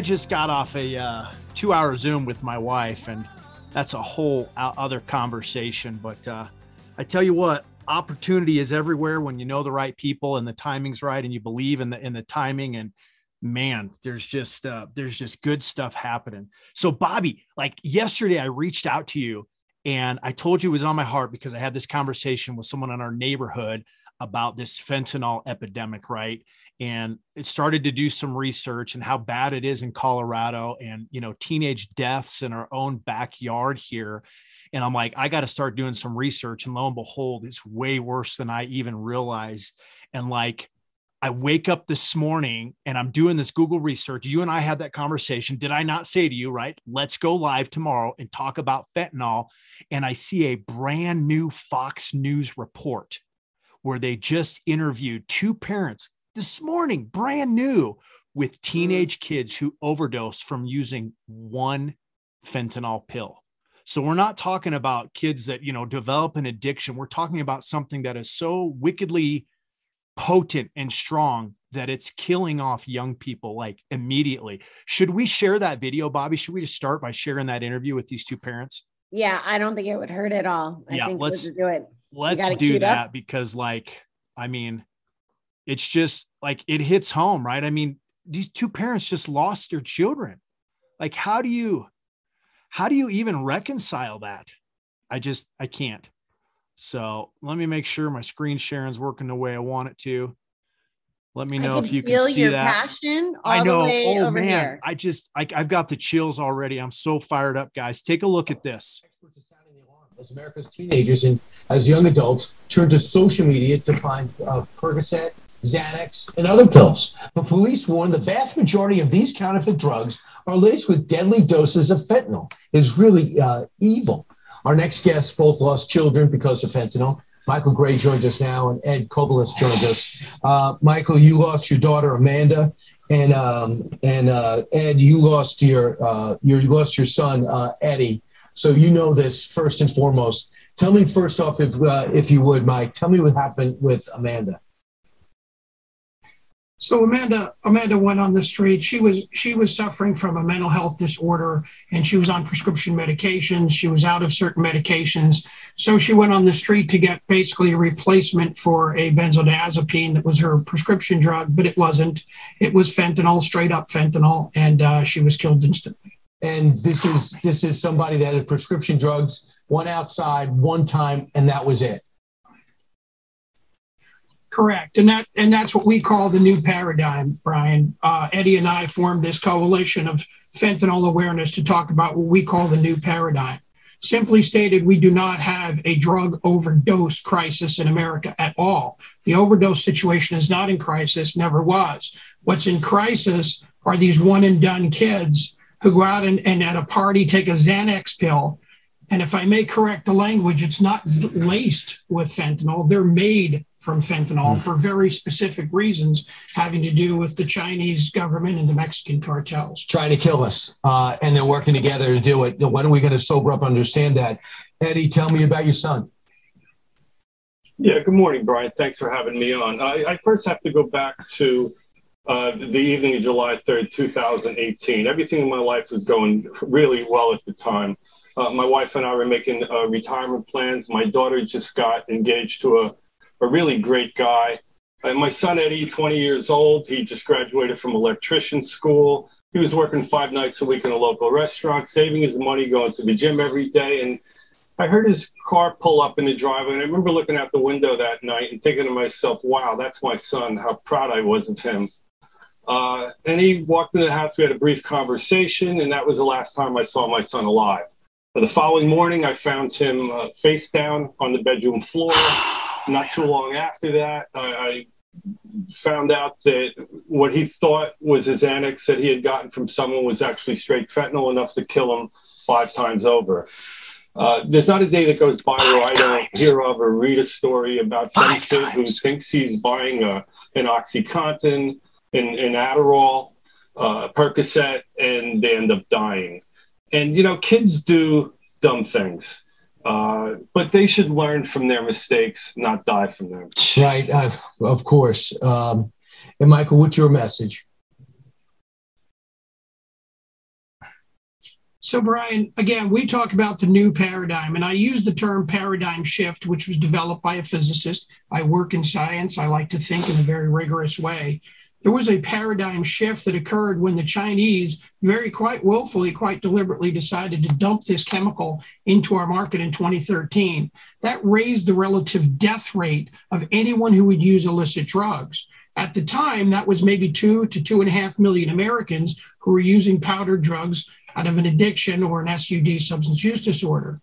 I just got off a uh, two hour Zoom with my wife, and that's a whole other conversation. But uh, I tell you what, opportunity is everywhere when you know the right people and the timing's right, and you believe in the in the timing. And man, there's just uh, there's just good stuff happening. So, Bobbie, like yesterday, I reached out to you, and I told you it was on my heart because I had this conversation with someone in our neighborhood about this fentanyl epidemic, right? And it started to do some research and how bad it is in Colorado and you know teenage deaths in our own backyard here. And I'm like I got to start doing some research. And lo and behold it's way worse than I even realized. And like I wake up this morning and I'm doing this Google research. You and I had that conversation. Did I not say to you right let's go live tomorrow and talk about fentanyl? And I see a brand new Fox News report where they just interviewed two parents this morning, brand new, with mm. teenage kids who overdose from using one fentanyl pill. So we're not talking about kids that, you know, develop an addiction. We're talking about something that is so wickedly potent and strong that it's killing off young people like immediately. Should we share that video, Bobbie? Should we just start by sharing that interview with these two parents? Yeah, I don't think it would hurt at all. I Yeah, think let's- let's do it. let's do that up? because like i mean it's just like it hits home right? I mean these two parents just lost their children. Like how do you how do you even reconcile that? I just i can't. So let me make sure my screen sharing's working the way i want it to. Let me know if you feel can see your that. passion all i know. the way oh over man. here. i just I, i've got the chills already. I'm so fired up guys. Take a look at this. Experts are sounding the alarm. As America's teenagers and as young adults turn to social media to find uh, Percocet, Xanax, and other pills. But police warn the vast majority of these counterfeit drugs are laced with deadly doses of fentanyl. It's really uh, evil. Our next guests both lost children because of fentanyl. Michael Gray joined us now, and Ed Kobelis joined us. Uh, Michael, you lost your daughter Amanda, and um, and uh, Ed, you lost your uh, you lost your son uh, Eddie. So you know this first and foremost. Tell me first off, if uh, if you would, Mike, tell me what happened with Amanda. So Amanda, Amanda went on the street. She was she was suffering from a mental health disorder, and she was on prescription medications. She was out of certain medications, so she went on the street to get basically a replacement for a benzodiazepine that was her prescription drug, but it wasn't. It was fentanyl, straight up fentanyl, and uh, she was killed instantly. And this is this is somebody that had prescription drugs, went outside one time, and that was it. Correct, and that and that's what we call the new paradigm, Brian. Uh, Eddie and I formed this coalition of fentanyl awareness to talk about what we call the new paradigm. Simply stated, we do not have a drug overdose crisis in America at all. The overdose situation is not in crisis, never was. What's in crisis are these one and done kids who go out and, and at a party take a Xanax pill. And if I may correct the language, it's not laced with fentanyl. They're made from fentanyl for very specific reasons having to do with the Chinese government and the Mexican cartels. trying to kill us, uh, and they're working together to do it. When are we going to sober up, and understand that? Eddie, tell me about your son. Yeah, good morning, Brian. Thanks for having me on. I, I first have to go back to uh, the evening of July 3rd, 2018. Everything in my life was going really well at the time. Uh, my wife and I were making uh, retirement plans. My daughter just got engaged to a, a really great guy. And my son, Eddie, 20 years old, he just graduated from electrician school. He was working five nights a week in a local restaurant, saving his money, going to the gym every day. And I heard his car pull up in the driveway, and I remember looking out the window that night and thinking to myself, wow, that's my son. How proud I was of him. Uh, and he walked into the house. We had a brief conversation, and that was the last time I saw my son alive. But the following morning, I found him uh, face down on the bedroom floor. Not too long after that, I, I found out that what he thought was his Xanax that he had gotten from someone was actually straight fentanyl enough to kill him five times over. Uh, there's not a day that goes by where I don't hear of or read a story about some Five kid who thinks he's buying a, an OxyContin, an, an Adderall, uh, Percocet, and they end up dying. And, you know, kids do dumb things, uh, but they should learn from their mistakes, not die from them. Right, uh, of course. Um, and Michael, what's your message? So, Brian, again, we talk about the new paradigm, and I use the term paradigm shift, which was developed by a physicist. I work in science. I like to think in a very rigorous way. There was a paradigm shift that occurred when the Chinese, very quite willfully, quite deliberately, decided to dump this chemical into our market in 2013. That raised the relative death rate of anyone who would use illicit drugs. At the time, that was maybe two to two and a half million Americans who were using powdered drugs out of an addiction or an SUD substance use disorder.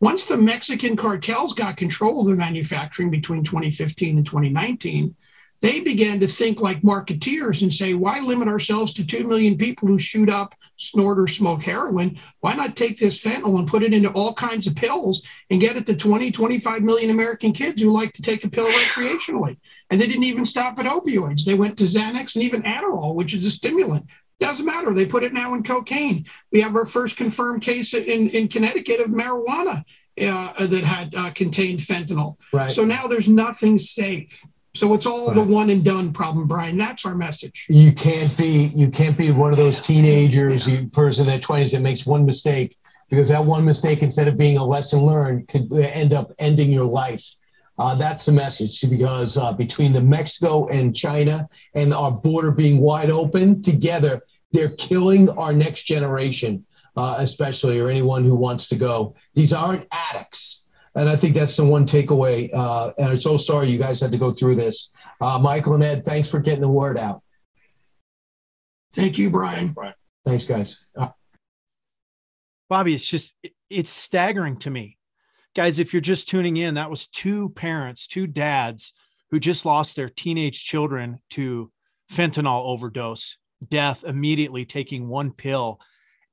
Once the Mexican cartels got control of the manufacturing between 2015 and 2019, they began to think like marketeers and say, why limit ourselves to 2 million people who shoot up, snort, or smoke heroin? Why not take this fentanyl and put it into all kinds of pills and get it to 20, 25 million American kids who like to take a pill recreationally? And they didn't even stop at opioids. They went to Xanax and even Adderall, which is a stimulant. Doesn't matter. They put it now in cocaine. We have our first confirmed case in, in Connecticut of marijuana uh, that had uh, contained fentanyl. Right. So now there's nothing safe. So it's all the one and done problem, Brian. That's our message. you can't be you can't be one of those teenagers, you person in their twenties that makes one mistake because that one mistake, instead of being a lesson learned, could end up ending your life. Uh, that's the message because uh, between the Mexico and China and our border being wide open together, they're killing our next generation, uh, especially or anyone who wants to go. These aren't addicts. And I think that's the one takeaway. Uh, and I'm so sorry you guys had to go through this. Uh, Michael and Ed, thanks for getting the word out. Thank you, Brian. Right. Thanks, guys. Uh, Bobbie, it's just, it's staggering to me. Guys, if you're just tuning in, that was two parents, two dads who just lost their teenage children to fentanyl overdose, death immediately taking one pill.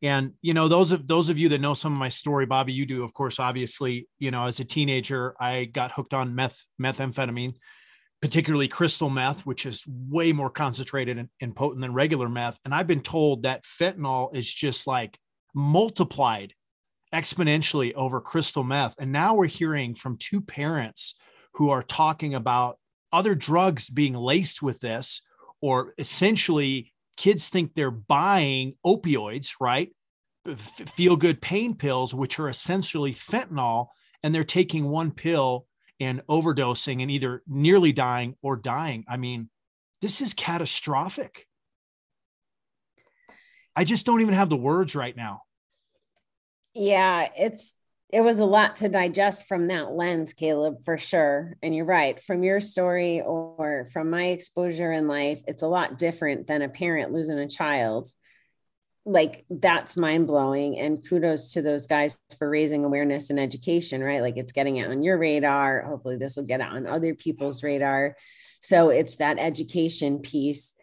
And you know, those of those of you that know some of my story, Bobbie, you do, of course, obviously, you know, as a teenager, I got hooked on meth, methamphetamine, particularly crystal meth, which is way more concentrated and, and potent than regular meth. And I've been told that fentanyl is just like multiplied exponentially over crystal meth. And now we're hearing from two parents who are talking about other drugs being laced with this, or essentially kids think they're buying opioids, right? Feel good pain pills, which are essentially fentanyl, and they're taking one pill and overdosing and either nearly dying or dying. I mean, this is catastrophic. I just don't even have the words right now. Yeah, it's it was a lot to digest from that lens, Caleb, for sure. And you're right. From your story or from my exposure in life, it's a lot different than a parent losing a child. Like that's mind blowing. And kudos to those guys for raising awareness and education, right? Like it's getting it on your radar. Hopefully, this will get it on other people's radar. So it's that education piece.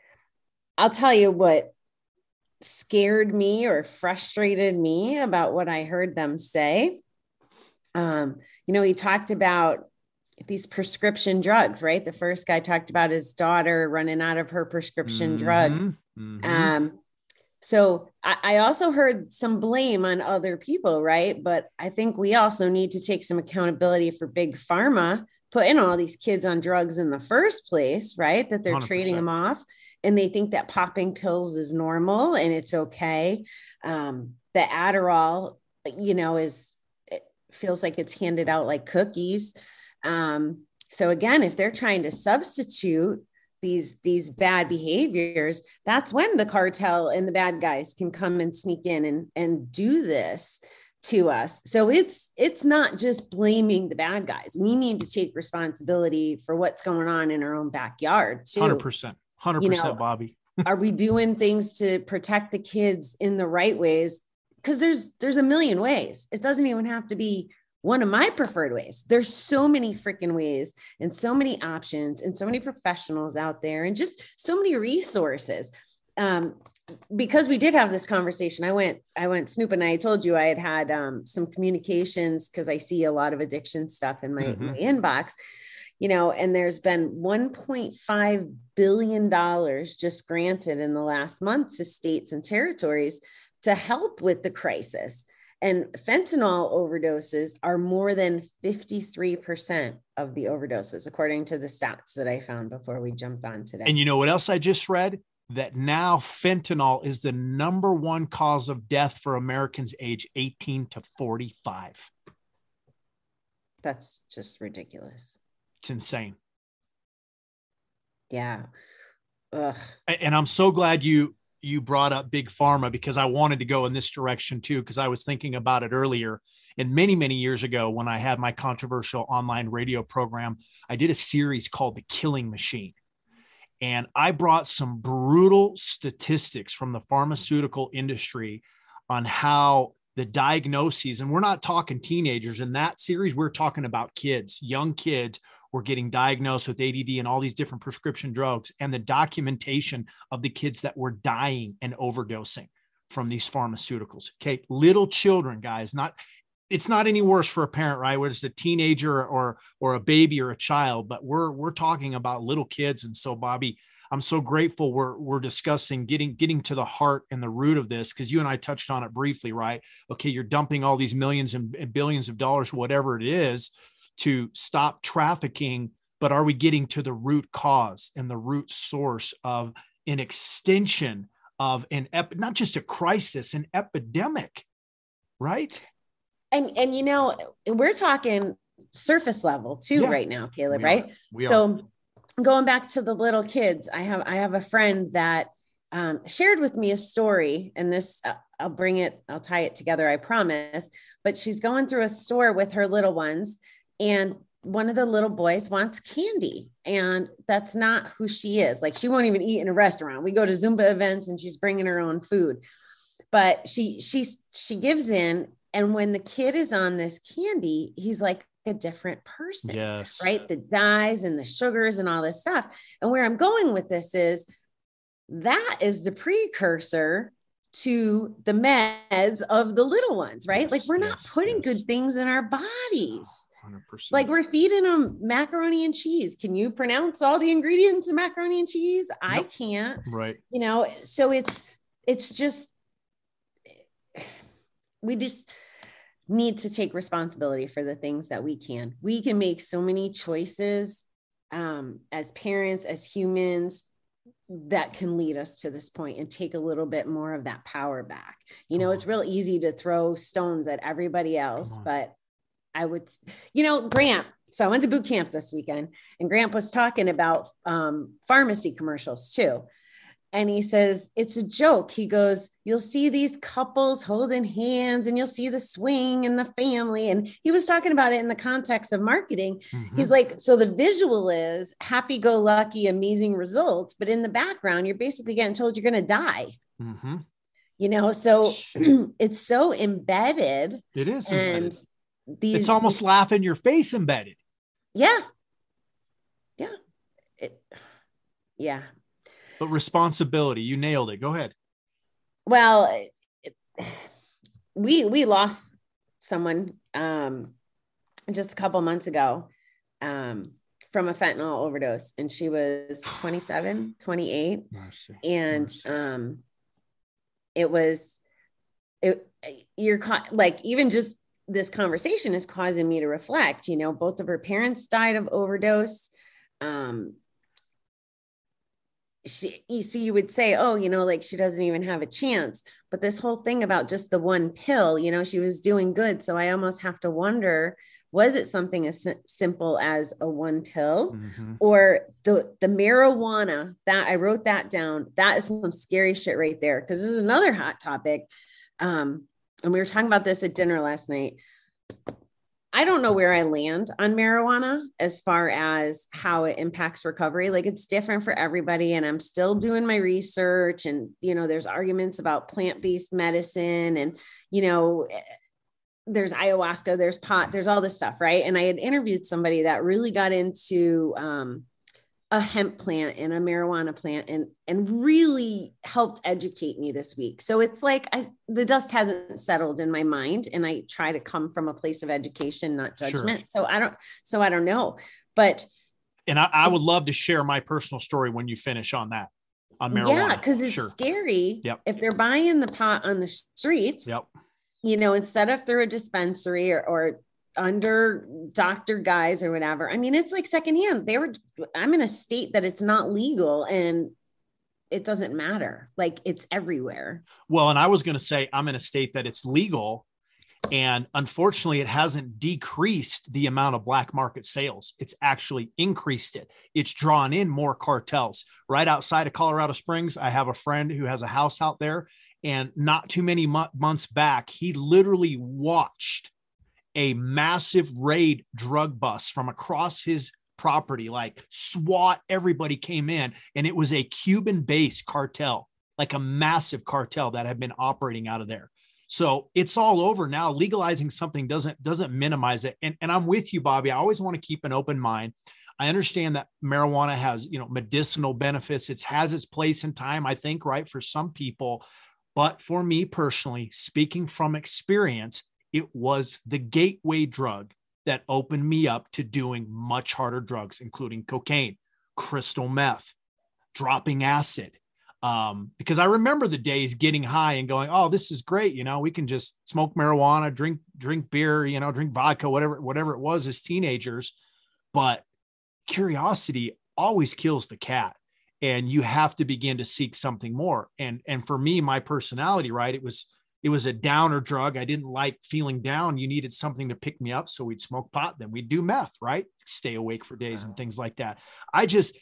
I'll tell you what scared me or frustrated me about what I heard them say. Um, you know, he talked about these prescription drugs, right? The first guy talked about his daughter running out of her prescription drug. Mhm, mhm. Um, so I, I also heard some blame on other people, right? But I think we also need to take some accountability for big pharma putting all these kids on drugs in the first place, right? That they're trading 100%. them off and they think that popping pills is normal and it's okay. Um, the Adderall, you know, is it feels like it's handed out like cookies. Um, so again, if they're trying to substitute these these bad behaviors, that's when the cartel and the bad guys can come and sneak in and and do this to us. So it's it's not just blaming the bad guys. We need to take responsibility for what's going on in our own backyard too. 100%. 100%, You know, Bobbie. are we doing things to protect the kids in the right ways because there's there's a million ways it doesn't even have to be one of my preferred ways there's so many freaking ways and so many options and so many professionals out there and just so many resources um, because we did have this conversation, I went, I went snooping. I told you I had had um, some communications because I see a lot of addiction stuff in my, Mhm. my inbox, you know, and there's been 1.5 billion dollars just granted in the last month to states and territories to help with the crisis. And fentanyl overdoses are more than 53% of the overdoses, according to the stats that I found before we jumped on today. And you know what else I just read? That now fentanyl is the number one cause of death for Americans age 18 to 45. That's just ridiculous. It's insane. Yeah. Ugh. And I'm so glad you you brought up big pharma because I wanted to go in this direction too because I was thinking about it earlier. And many many years ago when I had my controversial online radio program, I did a series called The Killing Machine. And I brought some brutal statistics from the pharmaceutical industry on how the diagnoses, and we're not talking teenagers in that series, we're talking about kids, young kids were getting diagnosed with ADD and all these different prescription drugs, and the documentation of the kids that were dying and overdosing from these pharmaceuticals. Okay. Little children, guys, not it's not any worse for a parent, right? Whether it's a teenager or or a baby or a child, but we're we're talking about little kids. And so, Bobbie, I'm so grateful we're we're discussing getting getting to the heart and the root of this because you and I touched on it briefly, right? Okay, you're dumping all these millions and, and billions of dollars, whatever it is, to stop trafficking. But are we getting to the root cause and the root source of an extension of an ep- not just a crisis, an epidemic, right? And and you know, we're talking surface level too Yeah. right now, Caleb, We right? We are. so going back to the little kids, I have I have a friend that um, shared with me a story, and this uh, I'll bring it, I'll tie it together, I promise. But she's going through a store with her little ones, and one of the little boys wants candy, and that's not who she is. Like she won't even eat in a restaurant. We go to Zumba events, and she's bringing her own food, but she she's she gives in, and when the kid is on this candy, he's like a different person yes. right? The dyes and the sugars and all this stuff. And where I'm going with this is that is the precursor to the meds of the little ones, right? Yes, like we're not yes, putting yes. good things in our bodies. 100%. Like we're feeding them macaroni and cheese. Can you pronounce all the ingredients in macaroni and cheese? I can't. right. You know, so it's it's just we just need to take responsibility for the things that we can. We can make so many choices um, as parents, as humans, that can lead us to this point and take a little bit more of that power back. You know, it's real easy to throw stones at everybody else, but I would, you know, Grant. So I went to boot camp this weekend, and Grant was talking about um, pharmacy commercials too. And he says, it's a joke. He goes, You'll see these couples holding hands and you'll see the swing and the family. And he was talking about it in the context of marketing. Mhm. He's like, So the visual is happy go lucky, amazing results. But in the background, you're basically getting told you're going to die, Mhm. you know? So it's so embedded. It is. And embedded. These, It's almost laugh in your face embedded. yeah. Yeah. It, yeah. But responsibility, you nailed it. Go ahead. well it- we we lost someone um just a couple months ago um from a fentanyl overdose and she was 27 28 Mercy. and Mercy. um it was it you're ca- like even just this conversation is causing me to reflect you know both of her parents died of overdose um she you see you would say oh you know like she doesn't even have a chance but this whole thing about just the one pill you know she was doing good so i almost have to wonder was it something as simple as a one pill Mhm. or the the marijuana that I wrote that down. That is some scary shit right there because this is another hot topic. Um, and we were talking about this at dinner last night. I don't know where I land on marijuana as far as how it impacts recovery. Like it's different for everybody, and I'm still doing my research. And you know, there's arguments about plant-based medicine, and you know, there's ayahuasca, there's pot, there's all this stuff, right? And I had interviewed somebody that really got into um, a hemp plant and a marijuana plant and and really helped educate me this week. So it's like I the dust hasn't settled in my mind and I try to come from a place of education not Sure. judgment. So I don't so I don't know. But And I, I would love to share my personal story when you finish on that on marijuana. yeah, cuz it's sure. scary Yep. if they're buying the pot on the streets. Yep. You know, instead of through a dispensary or, or under doctor guys or whatever. I mean, it's like secondhand. They were I'm in a state that it's not legal and it doesn't matter. Like it's everywhere. Well, and I was going to say I'm in a state that it's legal. And unfortunately, it hasn't decreased the amount of black market sales. It's actually increased it. It's drawn in more cartels. Right outside of Colorado Springs, I have a friend who has a house out there. And not too many mo- months back, he literally watched a massive raid drug bust from across his property, like SWAT, everybody came in, and it was a Cuban based cartel, like a massive cartel that had been operating out of there. So it's all over now. Legalizing something doesn't doesn't minimize it. And, and I'm with you, Bobbie. I always want to keep an open mind. I understand that marijuana has, you know, medicinal benefits. It has its place in time, I think, right, for some people. But for me personally, speaking from experience, it was the gateway drug that opened me up to doing much harder drugs, including cocaine, crystal meth, dropping acid. Um, because I remember the days getting high and going, "Oh, this is great! You know, we can just smoke marijuana, drink drink beer, you know, drink vodka, whatever whatever it was as teenagers." But curiosity always kills the cat, and you have to begin to seek something more. And and for me, my personality, right, it was it was a downer drug. I didn't like feeling down. You needed something to pick me up. So we'd smoke pot, then we'd do meth, right? Stay awake for days and things like that. I just,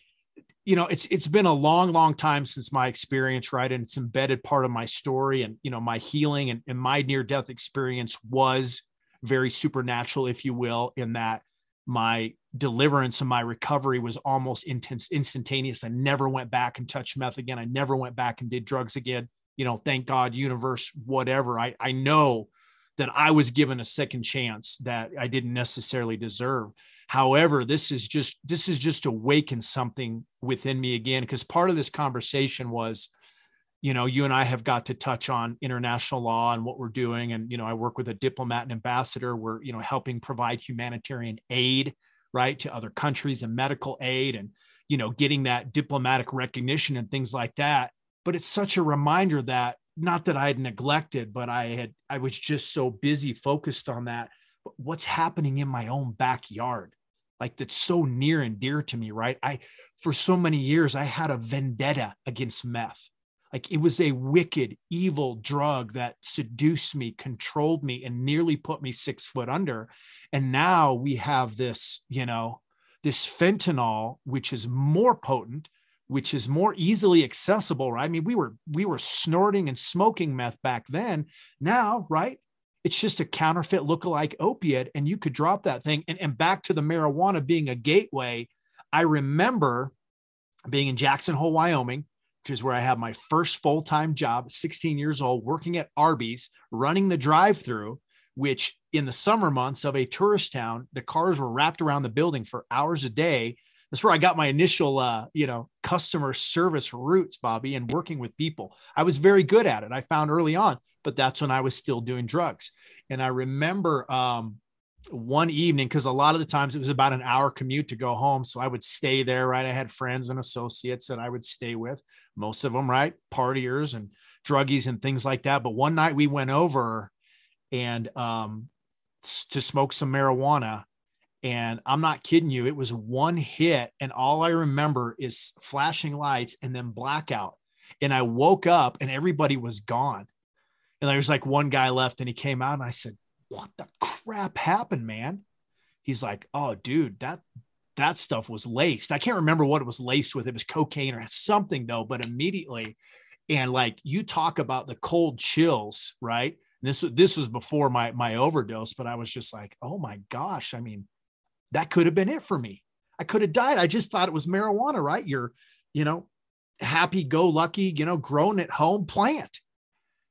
you know, it's it's been a long, long time since my experience, right? And it's embedded part of my story and you know, my healing and, and my near-death experience was very supernatural, if you will, in that my deliverance and my recovery was almost intense instantaneous. I never went back and touched meth again. I never went back and did drugs again you know, thank God, universe, whatever. I, I know that I was given a second chance that I didn't necessarily deserve. However, this is just this is just awaken something within me again because part of this conversation was, you know, you and I have got to touch on international law and what we're doing, and you know, I work with a diplomat and ambassador. We're you know helping provide humanitarian aid right to other countries and medical aid and you know getting that diplomatic recognition and things like that but it's such a reminder that not that I had neglected, but I had I was just so busy focused on that. But what's happening in my own backyard? Like that's so near and dear to me, right? I for so many years I had a vendetta against meth. Like it was a wicked, evil drug that seduced me, controlled me, and nearly put me six foot under. And now we have this, you know, this fentanyl, which is more potent, which is more easily accessible right? I mean we were we were snorting and smoking meth back then. Now right it's just a counterfeit lookalike opiate and you could drop that thing. And, and back to the marijuana being a gateway i remember being in jackson hole wyoming which is where i had my first full-time job 16 years old working at arby's running the drive-through which in the summer months of a tourist town the cars were wrapped around the building for hours a day that's where I got my initial, uh, you know, customer service roots, Bobbie, and working with people. I was very good at it. I found early on, but that's when I was still doing drugs. And I remember um, one evening, because a lot of the times it was about an hour commute to go home. So I would stay there, right? I had friends and associates that I would stay with, most of them, right? Partiers and druggies and things like that. But one night we went over and um, to smoke some marijuana and I'm not kidding you, it was one hit. And all I remember is flashing lights and then blackout. And I woke up and everybody was gone. And there was like one guy left and he came out and I said, What the crap happened, man? He's like, Oh, dude, that that stuff was laced. I can't remember what it was laced with. It was cocaine or something though, but immediately, and like you talk about the cold chills, right? This this was before my my overdose, but I was just like, oh my gosh. I mean, that could have been it for me. I could have died. I just thought it was marijuana, right? You're, you know, happy go lucky, you know, grown at home plant.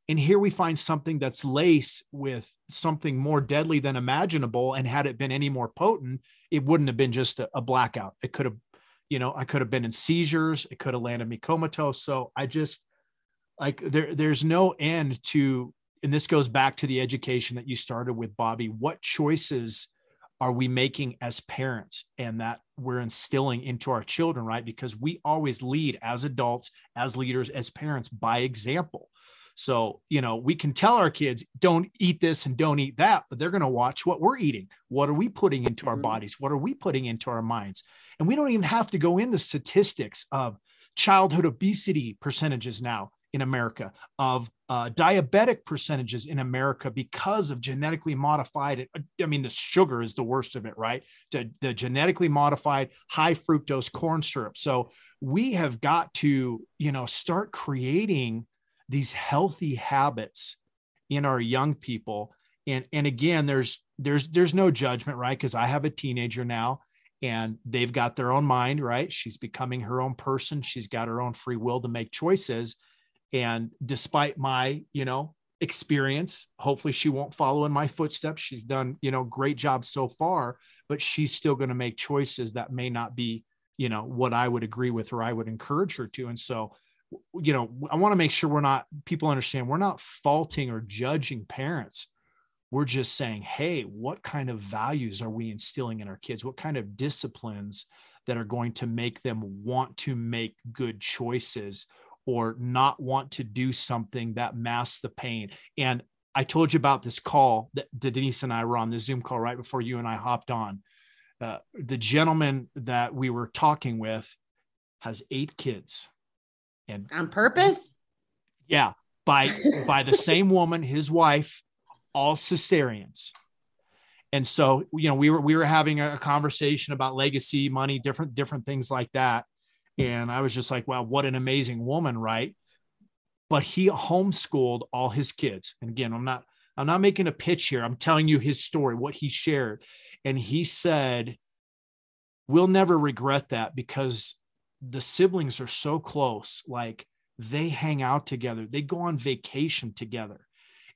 And here we find something that's laced with something more deadly than imaginable. And had it been any more potent, it wouldn't have been just a, a blackout. It could have, you know, I could have been in seizures. It could have landed me comatose. So I just like there, there's no end to, and this goes back to the education that you started with, Bobbie. What choices are we making as parents and that we're instilling into our children, right? Because we always lead as adults, as leaders, as parents by example. So, you know, we can tell our kids, don't eat this and don't eat that, but they're going to watch what we're eating. What are we putting into our Mhm. bodies? What are we putting into our minds? And we don't even have to go into the statistics of childhood obesity percentages now in America, of uh, diabetic percentages in America because of genetically modified. I mean, the sugar is the worst of it, right? The, the genetically modified high fructose corn syrup. So we have got to, you know, start creating these healthy habits in our young people. And and again, there's there's there's no judgment, right? Because I have a teenager now and they've got their own mind, right? She's becoming her own person. She's got her own free will to make choices. And despite my, you know, experience, hopefully she won't follow in my footsteps. She's done, you know, great job so far, but she's still going to make choices that may not be, you know, what I would agree with or I would encourage her to. And so, you know, I want to make sure we're not, people understand we're not faulting or judging parents. We're just saying, hey, what kind of values are we instilling in our kids? What kind of disciplines that are going to make them want to make good choices or not want to do something that masks the pain? And I told you about this call that, Denise and I were on the Zoom call right before you and I hopped on. Uh, the gentleman that we were talking with has eight kids and On purpose? yeah by by the same woman his wife all cesareans and so you know we were we were having a conversation about legacy money different different things like that and i was just like wow what an amazing woman right? But he homeschooled all his kids. And again i'm not i'm not making a pitch here. I'm telling you his story what he shared. And he said we'll never regret that because the siblings are so close. Like they hang out together. They go on vacation together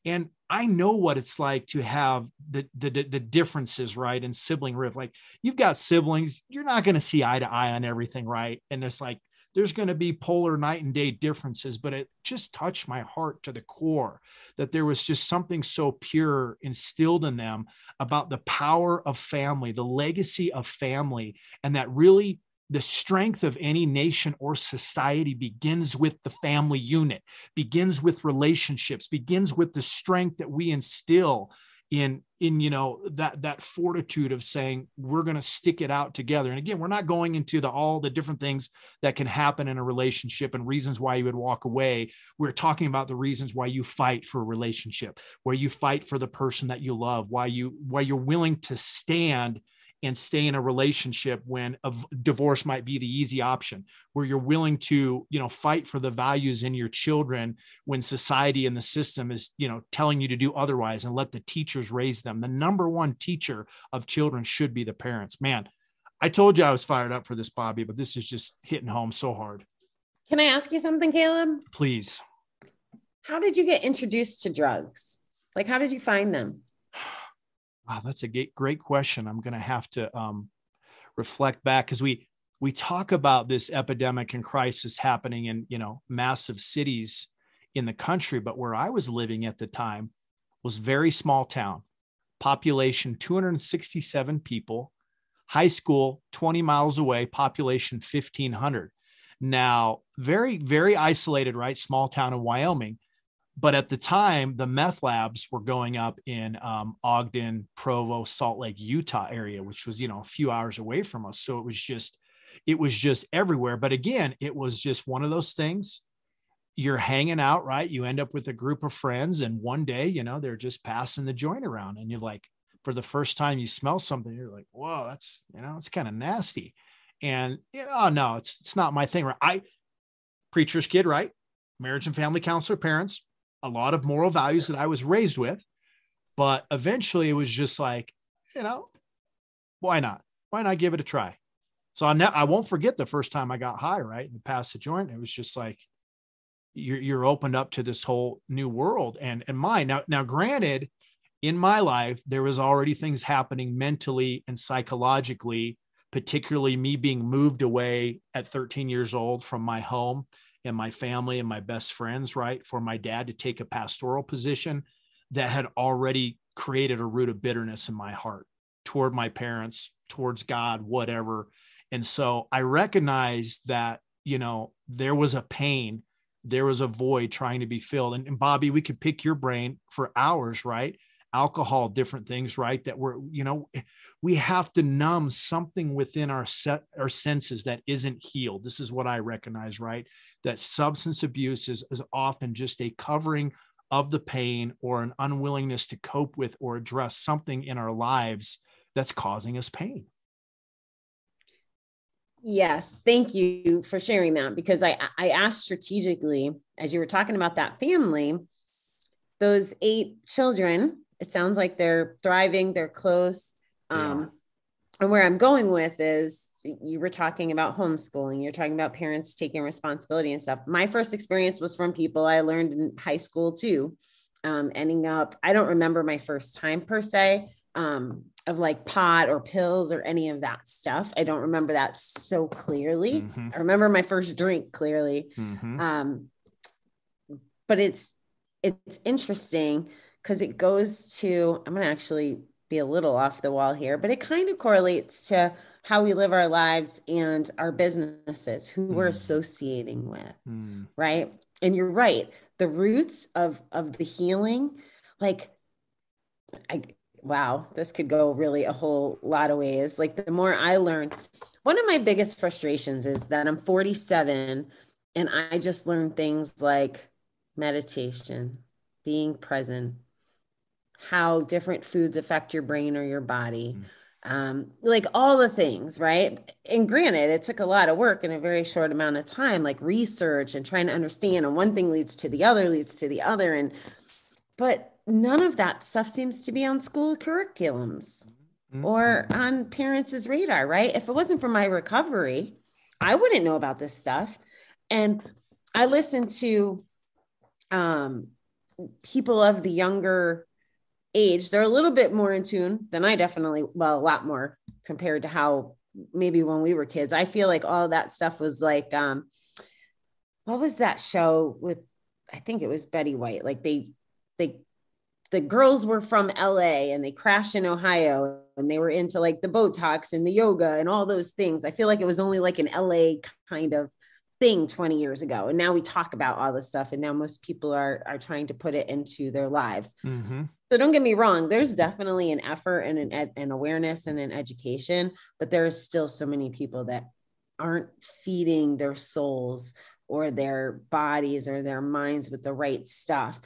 and i know what it's like to have the the, the differences right And sibling rift like you've got siblings you're not going to see eye to eye on everything right? And it's like there's going to be polar night and day differences but it just touched my heart to the core that there was just something so pure instilled in them about the power of family the legacy of family and that really the strength of any nation or society begins with the family unit begins with relationships begins with the strength that we instill in in you know that that fortitude of saying we're going to stick it out together. And again we're not going into the all the different things that can happen in a relationship and reasons why you would walk away. We're talking about the reasons why you fight for a relationship where you fight for the person that you love why you why you're willing to stand and stay in a relationship when a divorce might be the easy option where you're willing to you know fight for the values in your children when society and the system is you know telling you to do otherwise and let the teachers raise them the number one teacher of children should be the parents man i told you i was fired up for this bobbie but this is just hitting home so hard Can I ask you something, Caleb? please How did you get introduced to drugs? Like, how did you find them? Wow, that's a great, question. I'm going to have to um, reflect back because we we talk about this epidemic and crisis happening in you know massive cities in the country, but where I was living at the time was very small town, population 267 people, high school 20 miles away, population 1500. Now, very very isolated, right? Small town in Wyoming but at the time the meth labs were going up in um, ogden provo salt lake utah area which was you know a few hours away from us. So it was just it was just everywhere. But again it was just one of those things. You're hanging out right? You end up with a group of friends and one day you know they're just passing the joint around and you're like for the first time you smell something you're like whoa that's you know it's kind of nasty. And you know oh, no it's it's not my thing right? I preacher's kid right? Marriage and family counselor parents a lot of moral values that I was raised with. But eventually it was just like, you know, why not? Why not give it a try? So I, ne- I won't forget the first time I got high, right? And passed the joint. It was just like, you're, you're opened up to this whole new world and, and mine. Now, now, granted, in my life, there was already things happening mentally and psychologically particularly me being moved away at 13 years old from my home and my family and my best friends, right? For my dad to take a pastoral position that had already created a root of bitterness in my heart toward my parents, towards God, whatever. And so I recognized that, you know, there was a pain, there was a void trying to be filled. And, and Bobbie, we could pick your brain for hours, right? Alcohol, different things, right? That we're, you know, we have to numb something within our set our senses that isn't healed. This is what I recognize, right? That substance abuse is, is often just a covering of the pain or an unwillingness to cope with or address something in our lives that's causing us pain. Yes, thank you for sharing that because I I asked strategically as you were talking about that family, those eight children. It sounds like they're thriving, they're close. Um, and where I'm going with is you were talking about homeschooling, you're talking about parents taking responsibility and stuff. My first experience was from people I learned in high school too. Um, ending up, I don't remember my first time per se um, of like pot or pills or any of that stuff. I don't remember that so clearly. Mhm. I remember my first drink clearly. Mhm. Um, but it's it's interesting because it goes to I'm going to actually be a little off the wall here, but it kind of correlates to how we live our lives and our businesses, who we're Mm. associating with, Mm. right? And you're right. The roots of of the healing, like I wow, this could go really a whole lot of ways. Like the more I learn, one of my biggest frustrations is that I'm 47 and I just learned things like meditation, being present, how different foods affect your brain or your body. Um, like all the things, right? And granted, it took a lot of work in a very short amount of time, like research and trying to understand. And one thing leads to the other, leads to the other. And but none of that stuff seems to be on school curriculums Mm. or on parents' radar, right? If it wasn't for my recovery, I wouldn't know about this stuff. And I listened to um, people of the younger age. They're a little bit more in tune than I definitely, well, a lot more compared to how maybe when we were kids. I feel like all that stuff was like, um, what was that show with? I think it was Betty White. Like they, they the girls were from LA and they crashed in Ohio and they were into like the Botox and the yoga and all those things. I feel like it was only like an LA kind of thing 20 years ago. And now we talk about all this stuff and now most people are are trying to put it into their lives. Mhm. So don't get me wrong, there's definitely an effort and an, ed- an awareness and an education, but there is still so many people that aren't feeding their souls or their bodies or their minds with the right stuff.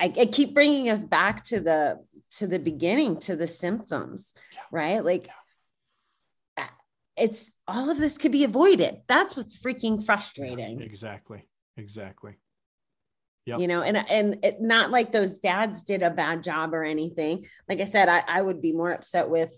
I, I keep bringing us back to the to the beginning to the symptoms, right? Like it's all of this could be avoided. That's what's freaking frustrating Exactly. Exactly. Yep. you know and and it, not like those dads did a bad job or anything like i said I, I would be more upset with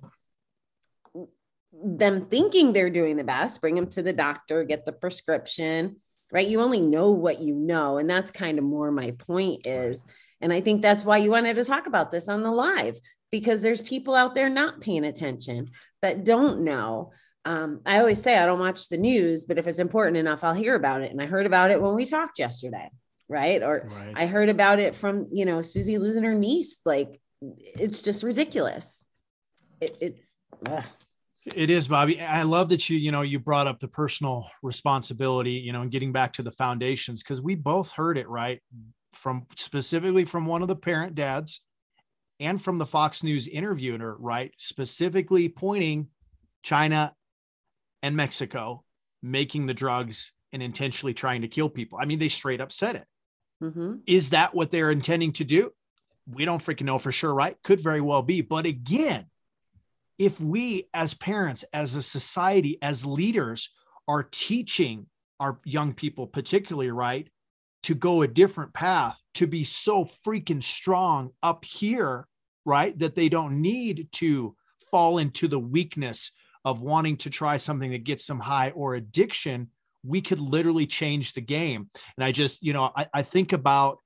them thinking they're doing the best bring them to the doctor get the prescription right you only know what you know and that's kind of more my point is and i think that's why you wanted to talk about this on the live because there's people out there not paying attention that don't know um, i always say i don't watch the news but if it's important enough i'll hear about it and i heard about it when we talked yesterday right or Right. I heard about it from, you know, Susie losing her niece. Like, it's just ridiculous. It, it's, ugh. It is, Bobbie. I love that you, you know, you brought up the personal responsibility, you know, and getting back to the foundations because we both heard it right from specifically from one of the parent dads and from the Fox News interviewer, right? Specifically pointing China and Mexico making the drugs and intentionally trying to kill people. I mean, they straight up said it. Mhm. Is that what they're intending to do? We don't freaking know for sure, right? Could very well be. But again, if we as parents, as a society, as leaders are teaching our young people, particularly, right, to go a different path, to be so freaking strong up here, right, that they don't need to fall into the weakness of wanting to try something that gets them high or addiction, we could literally change the game. And I just, you know, I, I think about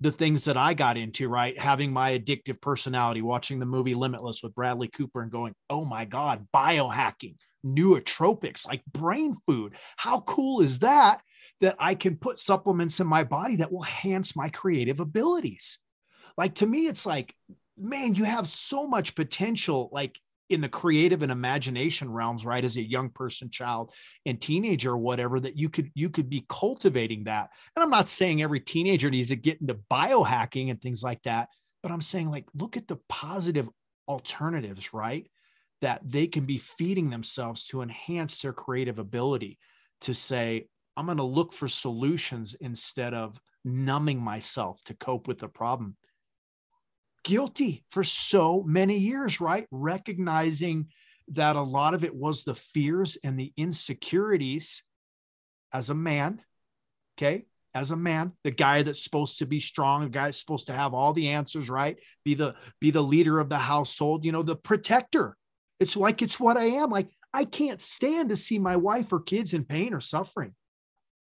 the things that I got into, right? Having my addictive personality, watching the movie Limitless with Bradley Cooper and going, oh my God, biohacking, nootropics, like brain food. How cool is that? That I can put supplements in my body that will enhance my creative abilities. Like to me, it's like, man, you have so much potential. Like in the creative and imagination realms right as a young person child and teenager or whatever that you could you could be cultivating that. And i'm not saying every teenager needs to get into biohacking and things like that but i'm saying like look at the positive alternatives right that they can be feeding themselves to enhance their creative ability to say i'm going to look for solutions instead of numbing myself to cope with the problem guilty for so many years, right? Recognizing that a lot of it was the fears and the insecurities as a man. Okay. As a man, the guy that's supposed to be strong, the guy that's supposed to have all the answers, right? Be the be the leader of the household, you know, the protector. It's like it's what I am. Like I can't stand to see my wife or kids in pain or suffering.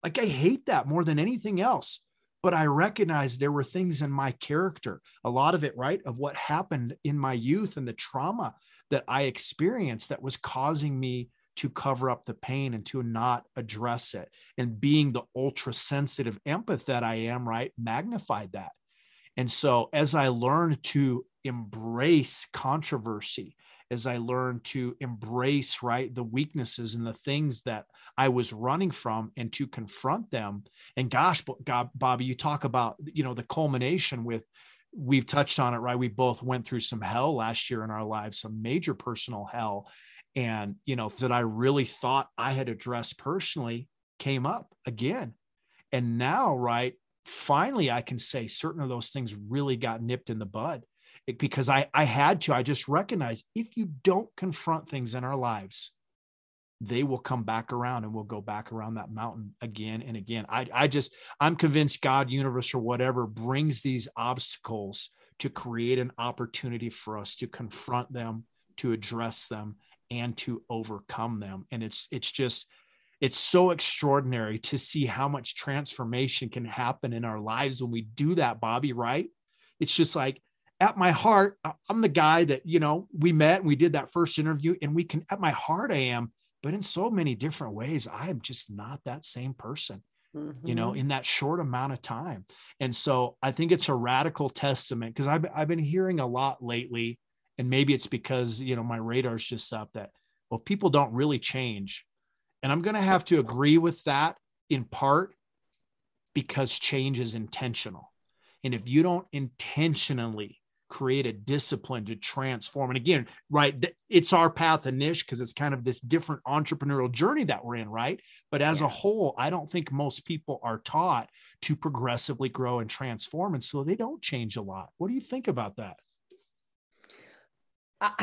Like I hate that more than anything else but I recognized there were things in my character, a lot of it, right, of what happened in my youth and the trauma that I experienced that was causing me to cover up the pain and to not address it. And being the ultra sensitive empath that I am, right, magnified that. And so as I learned to embrace controversy, as I learned to embrace, right, the weaknesses and the things that I was running from and to confront them. And gosh, God, Bobbie, you talk about, you know, the culmination with, we've touched on it, right? We both went through some hell last year in our lives, some major personal hell. And, you know, that I really thought I had addressed personally came up again. And now, right, finally, I can say certain of those things really got nipped in the bud because I, I had to. I just recognized if you don't confront things in our lives, they will come back around and we'll go back around that mountain again and again. I, I just, I'm convinced God, universe, or whatever brings these obstacles to create an opportunity for us to confront them, to address them, and to overcome them. And it's, it's just, it's so extraordinary to see how much transformation can happen in our lives when we do that, Bobbie, right? It's just like, at my heart, I'm the guy that, you know, we met and we did that first interview, and we can, at my heart, I am but in so many different ways i am just not that same person mm-hmm. you know mm-hmm. in that short amount of time and so i think it's a radical testament because I've, I've been hearing a lot lately and maybe it's because you know my radar's just up that well people don't really change and i'm going to have to agree with that in part because change is intentional and if you don't intentionally create a discipline to transform. And again, right, it's our path and niche because it's kind of this different entrepreneurial journey that we're in, right? But as yeah. a whole, I don't think most people are taught to progressively grow and transform. And so they don't change a lot. What do you think about that? Uh,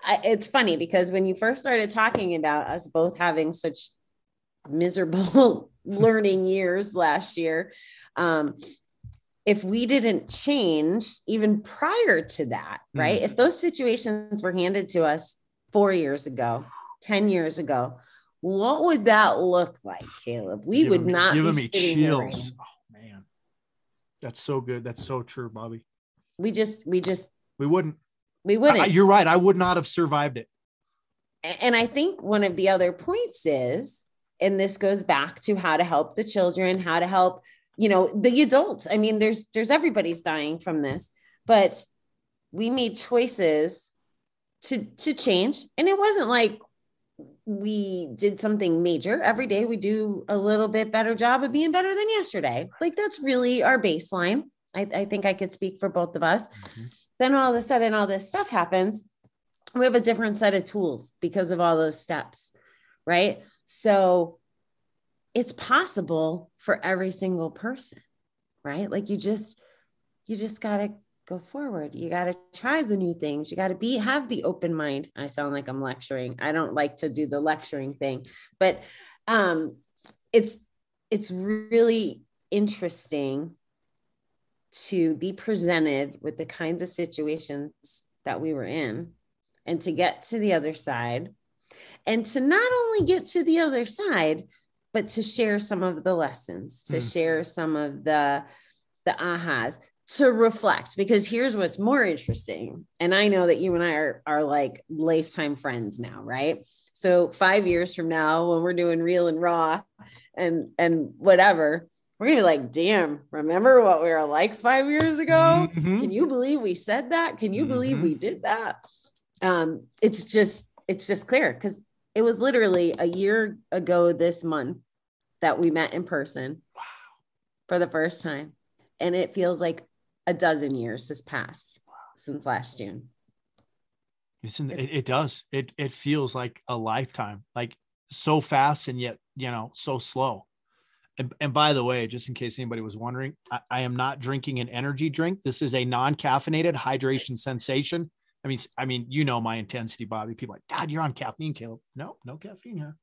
I, it's funny because when you first started talking about us both having such miserable learning years last year, um, if we didn't change even prior to that, right? Mm-hmm. If those situations were handed to us four years ago, 10 years ago, what would that look like, Caleb? We would me, not giving be me chills. Oh man. That's so good. That's so true, Bobbie. We just, we just, we wouldn't. We wouldn't. I, you're right. I would not have survived it. And I think one of the other points is, and this goes back to how to help the children, how to help you know the adults i mean there's there's everybody's dying from this but we made choices to to change. And it wasn't like we did something major. Every day we do a little bit better job of being better than yesterday. Like that's really our baseline. I, I think i could speak for both of us. Mm-hmm. then all of a sudden all this stuff happens. We have a different set of tools because of all those steps right? So it's possible for every single person, right? Like you just, you just got to go forward. You got to try the new things. You got to be, have the open mind. I sound like I'm lecturing. I don't like to do the lecturing thing, but um, it's, it's really interesting to be presented with the kinds of situations that we were in and to get to the other side and to not only get to the other side but to share some of the lessons to mm. share some of the the ahas to reflect because here's what's more interesting and i know that you and i are, are like lifetime friends now right so five years from now when we're doing real and raw and and whatever we're gonna be like damn remember what we were like five years ago Mhm. can you believe we said that can you believe Mhm. we did that um it's just it's just clear because it was literally a year ago this month that we met in person Wow. for the first time and it feels like a dozen years has passed since last june Isn't it, it does. It it feels like a lifetime, like so fast and yet, you know, so slow. And, and by the way, just in case anybody was wondering, I, I am not drinking an energy drink. This is a non-caffeinated hydration sensation. I mean, I mean, you know my intensity, Bobbie. People are like, God, you're on caffeine, Caleb. No, no caffeine here.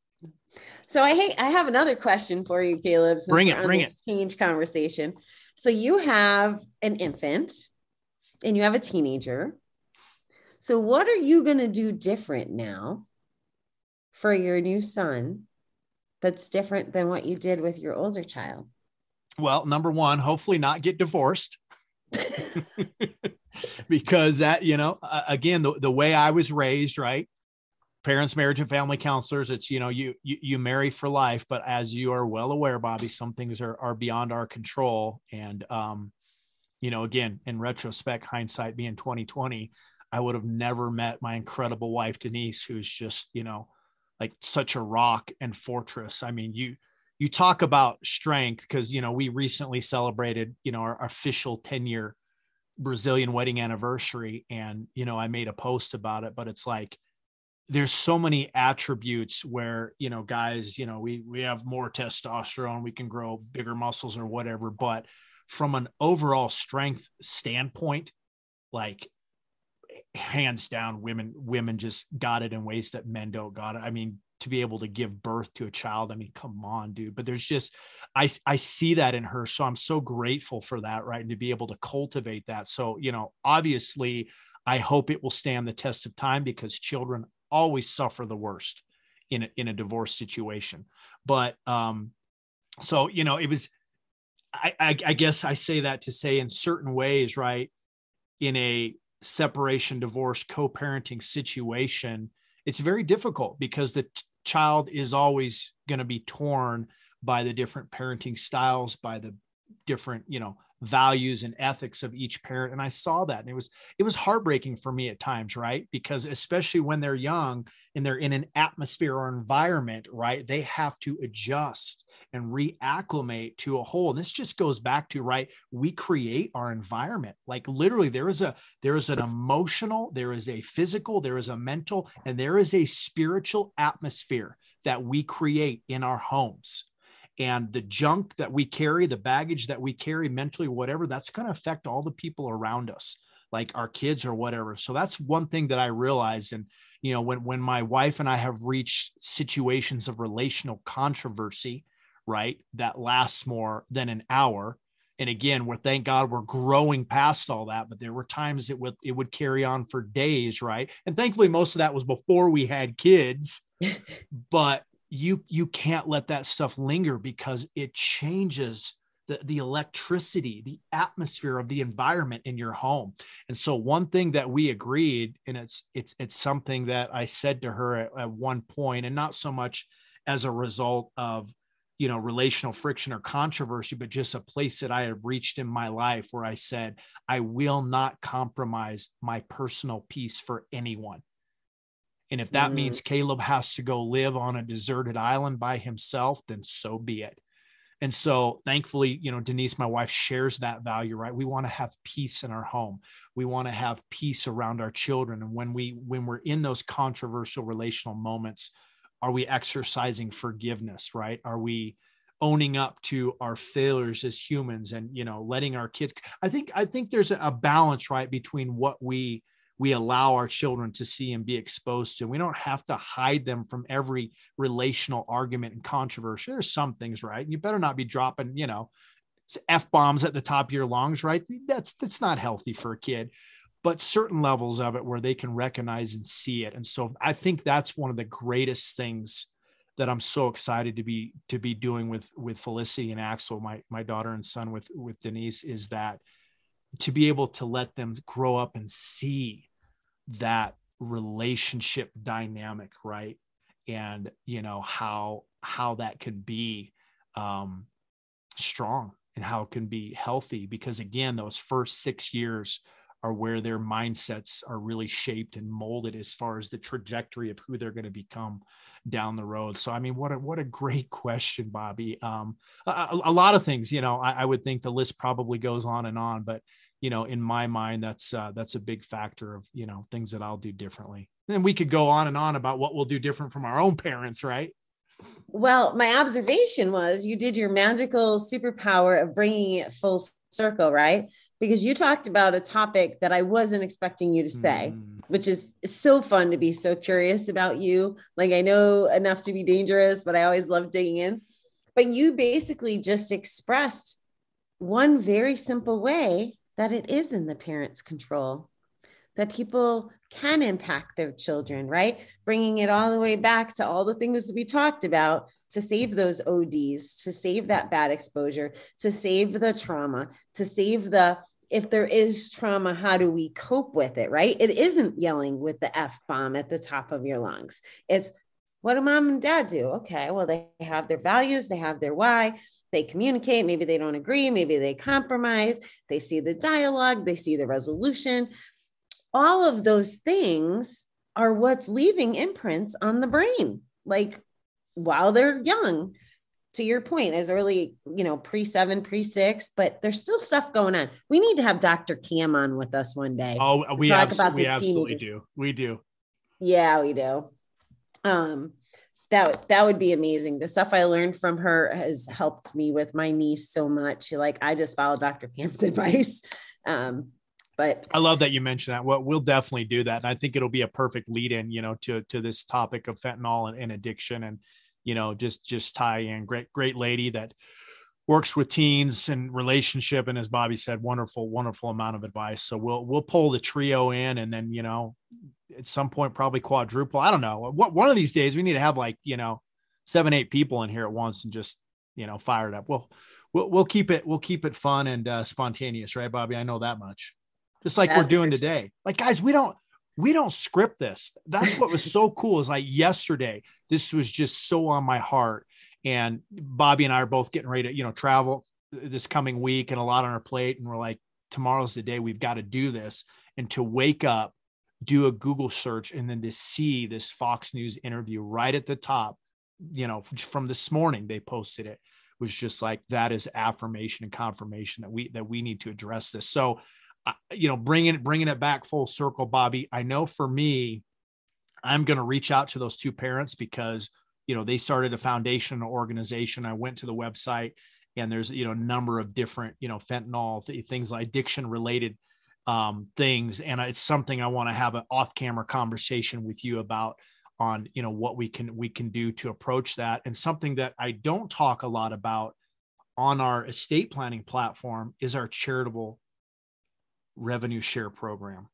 so i hate i have another question for you caleb Bring it, bring this change conversation so you have an infant and you have a teenager so what are you going to do different now for your new son that's different than what you did with your older child Well, number one, hopefully not get divorced. because that, you know, again, the, the way I was raised, right? Parents, marriage, and family counselors, it's, you know, you, you, you marry for life, but as you are well aware, Bobbie, some things are, are beyond our control. And, um, you know, again, in retrospect, hindsight being 2020, I would have never met my incredible wife, Denise, who's just, you know, like such a rock and fortress. I mean, you, you talk about strength because you know we recently celebrated you know our, official 10 year brazilian wedding anniversary and you know i made a post about it but it's like there's so many attributes where you know guys you know we we have more testosterone we can grow bigger muscles or whatever but from an overall strength standpoint like hands down women women just got it in ways that men don't got it. I mean to be able to give birth to a child. I mean come on dude. But there's just i i see that in her. So i'm so grateful for that right? And to be able to cultivate that. So you know obviously i hope it will stand the test of time because children always suffer the worst in a, in a divorce situation. But um so you know it was I, I i guess i say that to say in certain ways right? In a separation divorce co-parenting situation it's very difficult because the t- child is always going to be torn by the different parenting styles by the different you know values and ethics of each parent. And i saw that and it was it was heartbreaking for me at times right? Because especially when they're young and they're in an atmosphere or environment right they have to adjust and reacclimate to a whole. This just goes back to right we create our environment. Like literally there is a there is an emotional there is a physical there is a mental and there is a spiritual atmosphere that we create in our homes. And the junk that we carry the baggage that we carry mentally whatever that's going to affect all the people around us like our kids or whatever. So that's one thing that i realized and you know when when my wife and i have reached situations of relational controversy right? That lasts more than an hour. And again we're thank god we're growing past all that but there were times it would it would carry on for days right? And thankfully most of that was before we had kids but you you can't let that stuff linger because it changes the, the electricity the atmosphere of the environment in your home. And so one thing that we agreed and it's it's it's something that i said to her at, at one point and not so much as a result of you know relational friction or controversy but just a place that i have reached in my life where i said i will not compromise my personal peace for anyone. And if that Mm. means caleb has to go live on a deserted island by himself then so be it. And so thankfully you know denise my wife shares that value right? We want to have peace in our home. We want to have peace around our children. And when we when we're in those controversial relational moments are we exercising forgiveness right? Are we owning up to our failures as humans and you know letting our kids i think i think there's a balance right between what we we allow our children to see and be exposed to. We don't have to hide them from every relational argument and controversy. There's some things right? You better not be dropping you know f bombs at the top of your lungs right? That's that's not healthy for a kid but certain levels of it where they can recognize and see it. And so I think that's one of the greatest things that I'm so excited to be to be doing with with Felicity and Axel, my my daughter and son with with Denise, is that to be able to let them grow up and see that relationship dynamic, right? And you know how how that can be um, strong and how it can be healthy because again those first six years are where their mindsets are really shaped and molded as far as the trajectory of who they're going to become down the road. So, I mean, what a, what a great question, Bobbie. Um, a, a, lot of things, you know, I, I, would think the list probably goes on and on, but you know, in my mind, that's, uh, that's a big factor of, you know, things that I'll do differently. And we could go on and on about what we'll do different from our own parents, right? Well, my observation was you did your magical superpower of bringing it full circle, right? Because you talked about a topic that I wasn't expecting you to say, mm. which is so fun to be so curious about you. Like, I know enough to be dangerous, but I always love digging in. But you basically just expressed one very simple way that it is in the parent's control that people can impact their children, right? Bringing it all the way back to all the things we talked about to save those ODs, to save that bad exposure, to save the trauma, to save the if there is trauma, how do we cope with it, right? It isn't yelling with the F bomb at the top of your lungs. It's what do mom and dad do? Okay, well, they have their values, they have their why, they communicate. Maybe they don't agree, maybe they compromise, they see the dialogue, they see the resolution all of those things are what's leaving imprints on the brain, like while they're young. To your point, as early, you know, pre seven, pre six, but there's still stuff going on. We need to have Dr. Cam on with us one day. Oh, we, abs- we absolutely do. We do. Yeah, we do. Um, that that would be amazing. The stuff I learned from her has helped me with my niece so much. Like I just follow Dr. Cam's advice. Um, but I love that you mentioned that. Well, we'll definitely do that. And I think it'll be a perfect lead in, you know, to, to this topic of fentanyl and, and addiction and, you know, just, just tie in great, great lady that works with teens and relationship. And as Bobbie said, wonderful, wonderful amount of advice. So we'll, we'll pull the trio in and then, you know, at some point, probably quadruple. I don't know what, one of these days we need to have like, you know, seven, eight people in here at once and just, you know, fire it up. Well, we'll, we'll keep it, we'll keep it fun and uh, spontaneous, right, Bobbie? I know that much just like That's we're doing today. Like, guys, we don't we don't script this. That's what was so cool. Is like yesterday, this was just so on my heart. And Bobbie and I are both getting ready to, you know, travel this coming week and a lot on our plate. And we're like, tomorrow's the day we've got to do this. And to wake up, do a Google search, and then to see this Fox News interview right at the top, you know, from this morning, they posted it was just like that is affirmation and confirmation that we that we need to address this. So you know, bringing bringing it back full circle, Bobbie. I know for me, I'm going to reach out to those two parents because you know they started a foundation, an organization. I went to the website, and there's you know a number of different you know fentanyl th- things like addiction related um, things, and it's something I want to have an off camera conversation with you about on you know what we can we can do to approach that, and something that I don't talk a lot about on our estate planning platform is our charitable revenue share program.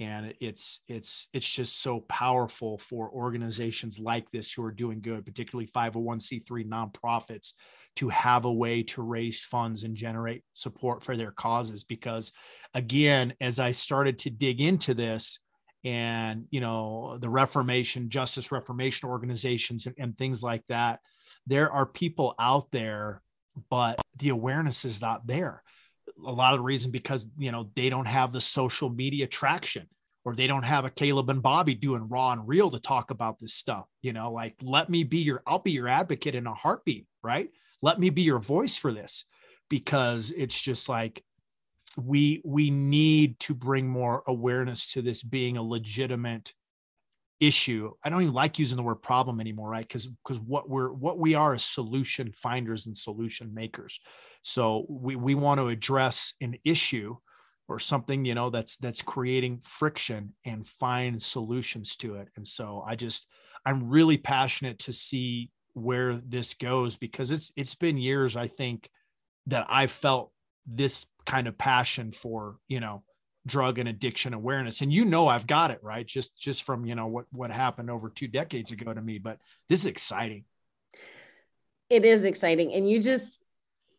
And it's it's it's just so powerful for organizations like this who are doing good particularly 501c3 nonprofits to have a way to raise funds and generate support for their causes. Because again as i started to dig into this and you know the reformation justice reformation organizations and, and things like that there are people out there but the awareness is not there a lot of the reason because you know they don't have the social media traction or they don't have a Caleb and Bobbie doing raw and real to talk about this stuff. You know, like let me be your I'll be your advocate in a heartbeat, right? Let me be your voice for this because it's just like we we need to bring more awareness to this being a legitimate issue. I don't even like using the word problem anymore right? Because because what we're what we are is solution finders and solution makers. So we we want to address an issue or something you know that's that's creating friction and find solutions to it. And so i just i'm really passionate to see where this goes because it's it's been years i think that i felt this kind of passion for you know drug and addiction awareness and you know i've got it right just just from you know what what happened over two decades ago to me but this is exciting it is exciting. And you just,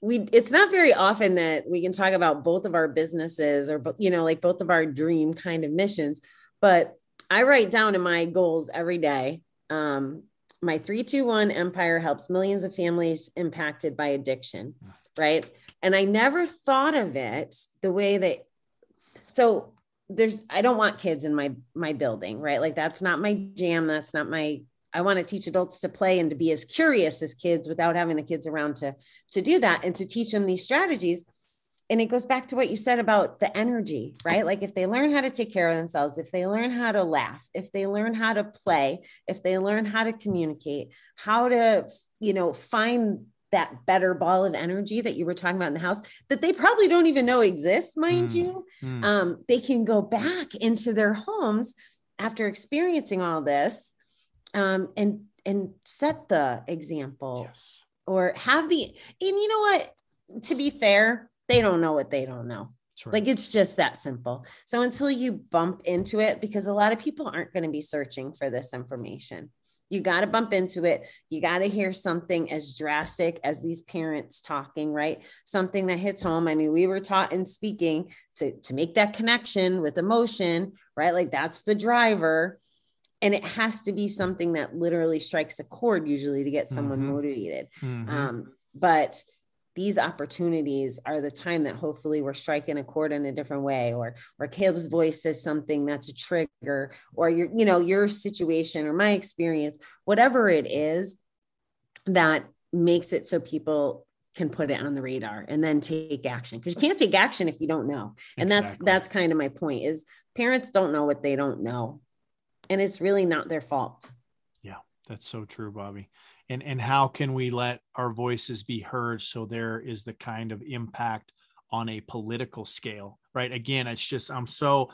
we, it's not very often that we can talk about both of our businesses or, you know, like both of our dream kind of missions. But I write down in my goals every day. Um, my 321 empire helps millions of families impacted by addiction, right? And I never thought of it the way that so there's I don't want kids in my my building, right? Like that's not my jam, that's not my I want to teach adults to play and to be as curious as kids without having the kids around to to do that and to teach them these strategies. And it goes back to what you said about the energy, right? Like if they learn how to take care of themselves, if they learn how to laugh, if they learn how to play, if they learn how to communicate, how to, you know, find that better ball of energy that you were talking about in the house that they probably don't even know exists, mind mm. you. Mm. Um, they can go back into their homes after experiencing all this um, and and set the example yes. or have the and you know what to be fair they don't know what they don't know right. like it's just that simple so until you bump into it because a lot of people aren't going to be searching for this information you got to bump into it. You got to hear something as drastic as these parents talking, right? Something that hits home. I mean, we were taught in speaking to, to make that connection with emotion, right? Like that's the driver. And it has to be something that literally strikes a chord, usually, to get someone mm-hmm. motivated. Mm-hmm. Um, but these opportunities are the time that hopefully we're striking a chord in a different way or or Caleb's voice says something that's a trigger or your you know your situation or my experience whatever it is that makes it so people can put it on the radar and then take action. Because you can't take action if you don't know. And exactly. that's that's kind of my point is parents don't know what they don't know. And it's really not their fault. Yeah that's so true bobbie and and how can we let our voices be heard so there is the kind of impact on a political scale right? Again it's just i'm so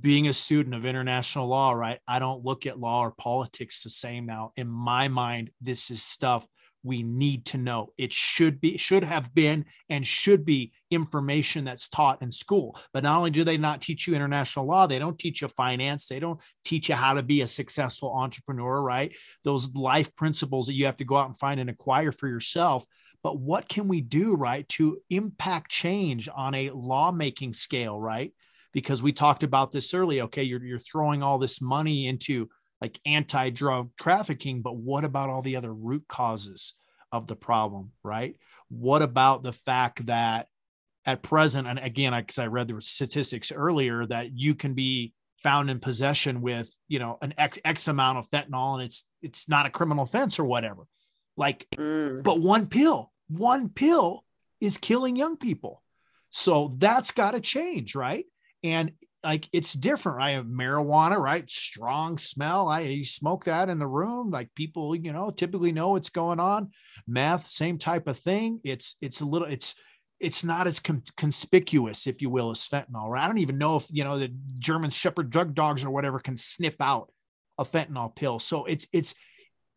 being a student of international law right i don't look at law or politics the same now. In my mind this is stuff we need to know. It should be, should have been, and should be information that's taught in school. But not only do they not teach you international law, they don't teach you finance. They don't teach you how to be a successful entrepreneur, right? Those life principles that you have to go out and find and acquire for yourself. But what can we do, right, to impact change on a lawmaking scale, right? Because we talked about this earlier. Okay, you're, you're throwing all this money into like anti drug trafficking, but what about all the other root causes of the problem, right? What about the fact that at present, and again, because I, I read the statistics earlier, that you can be found in possession with, you know, an X, X amount of fentanyl and it's it's not a criminal offense or whatever. Like, mm. but one pill, one pill is killing young people. So that's got to change, right? And like it's different. I have marijuana, right? Strong smell. I smoke that in the room. Like people, you know, typically know what's going on. Meth, same type of thing. It's it's a little it's it's not as com- conspicuous, if you will, as fentanyl. Right? I don't even know if you know the German Shepherd drug dogs or whatever can sniff out a fentanyl pill. So it's it's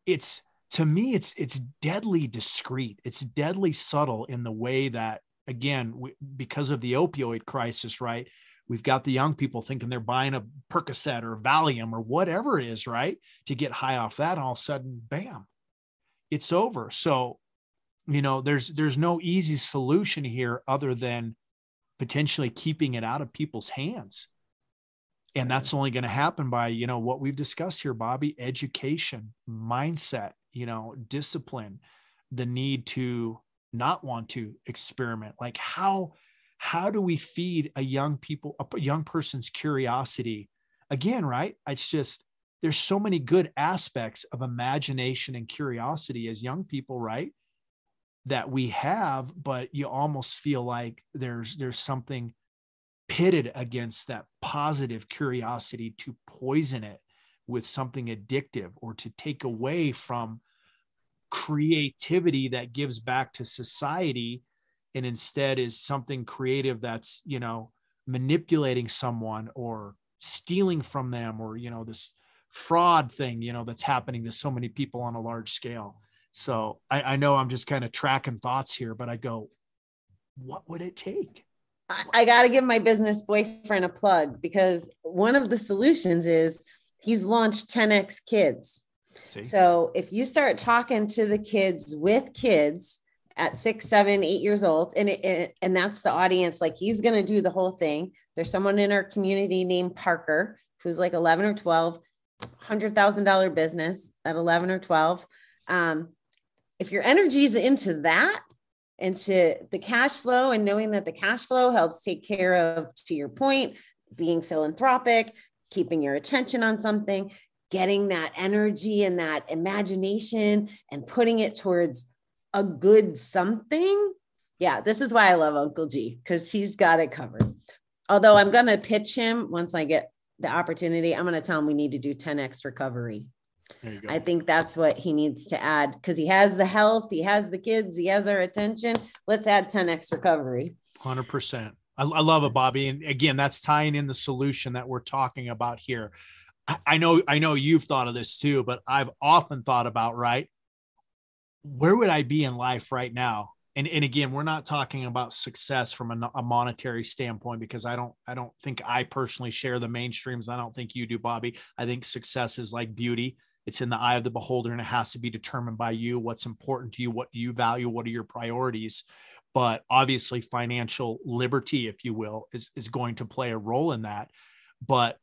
it's to me it's it's deadly discreet. It's deadly subtle in the way that again we, because of the opioid crisis, right? We've got the young people thinking they're buying a Percocet or Valium or whatever it is, right? To get high off that, all of a sudden, bam, it's over. So, you know, there's there's no easy solution here other than potentially keeping it out of people's hands. And that's only going to happen by, you know, what we've discussed here, Bobbie, education, mindset, you know, discipline, the need to not want to experiment. Like how how do we feed a young people a young person's curiosity? Again right? It's just there's so many good aspects of imagination and curiosity as young people right? That we have but you almost feel like there's there's something pitted against that positive curiosity to poison it with something addictive or to take away from creativity that gives back to society and instead is something creative that's you know manipulating someone or stealing from them or you know this fraud thing you know that's happening to so many people on a large scale. So i, I know i'm just kind of tracking thoughts here but i go what would it take? I, I got to give my business boyfriend a plug because one of the solutions is he's launched 10x kids. See? So if you start talking to the kids with kids at six, seven, eight years old, and it, it- and that's the audience, like he's going to do the whole thing. There's someone in our community named Parker who's like 11 or 12, hundred thousand dollar business at 11 or 12. Um, if your energy is into that, into the cash flow, and knowing that the cash flow helps take care of, to your point, being philanthropic, keeping your attention on something, getting that energy and that imagination and putting it towards a good something. Yeah, this is why I love Uncle G because he's got it covered. Although I'm going to pitch him once I get the opportunity, I'm going to tell him we need to do 10x recovery. There you go. I think that's what he needs to add because he has the health, he has the kids, he has our attention. Let's add 10x recovery. Hundred percent. I, I love it, Bobbie. And again, that's tying in the solution that we're talking about here. I know, I know you've thought of this too, but I've often thought about right. Where would I be in life right now? And, and again, we're not talking about success from a, a monetary standpoint because I don't I don't think I personally share the mainstreams. I don't think you do, Bobbie. I think success is like beauty. It's in the eye of the beholder and it has to be determined by you. What's important to you? What do you value? What are your priorities? but obviously financial liberty if you will is is going to play a role in that but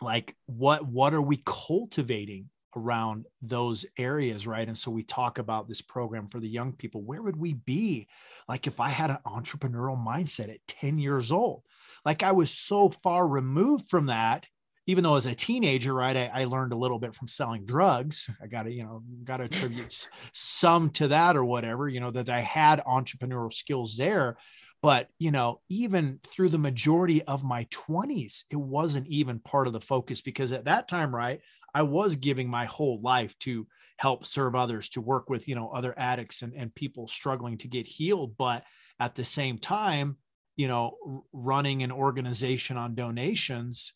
like what what are we cultivating around those areas right and so we talk about this program for the young people where would we be like if i had an entrepreneurial mindset at 10 years old like i was so far removed from that even though as a teenager, right, I, I learned a little bit from selling drugs. I got to, you know, got to attribute some to that or whatever, you know, that I had entrepreneurial skills there. But, you know, even through the majority of my 20s, it wasn't even part of the focus because at that time, right, I was giving my whole life to help serve others, to work with, you know, other addicts and, and people struggling to get healed. But at the same time, you know, running an organization on donations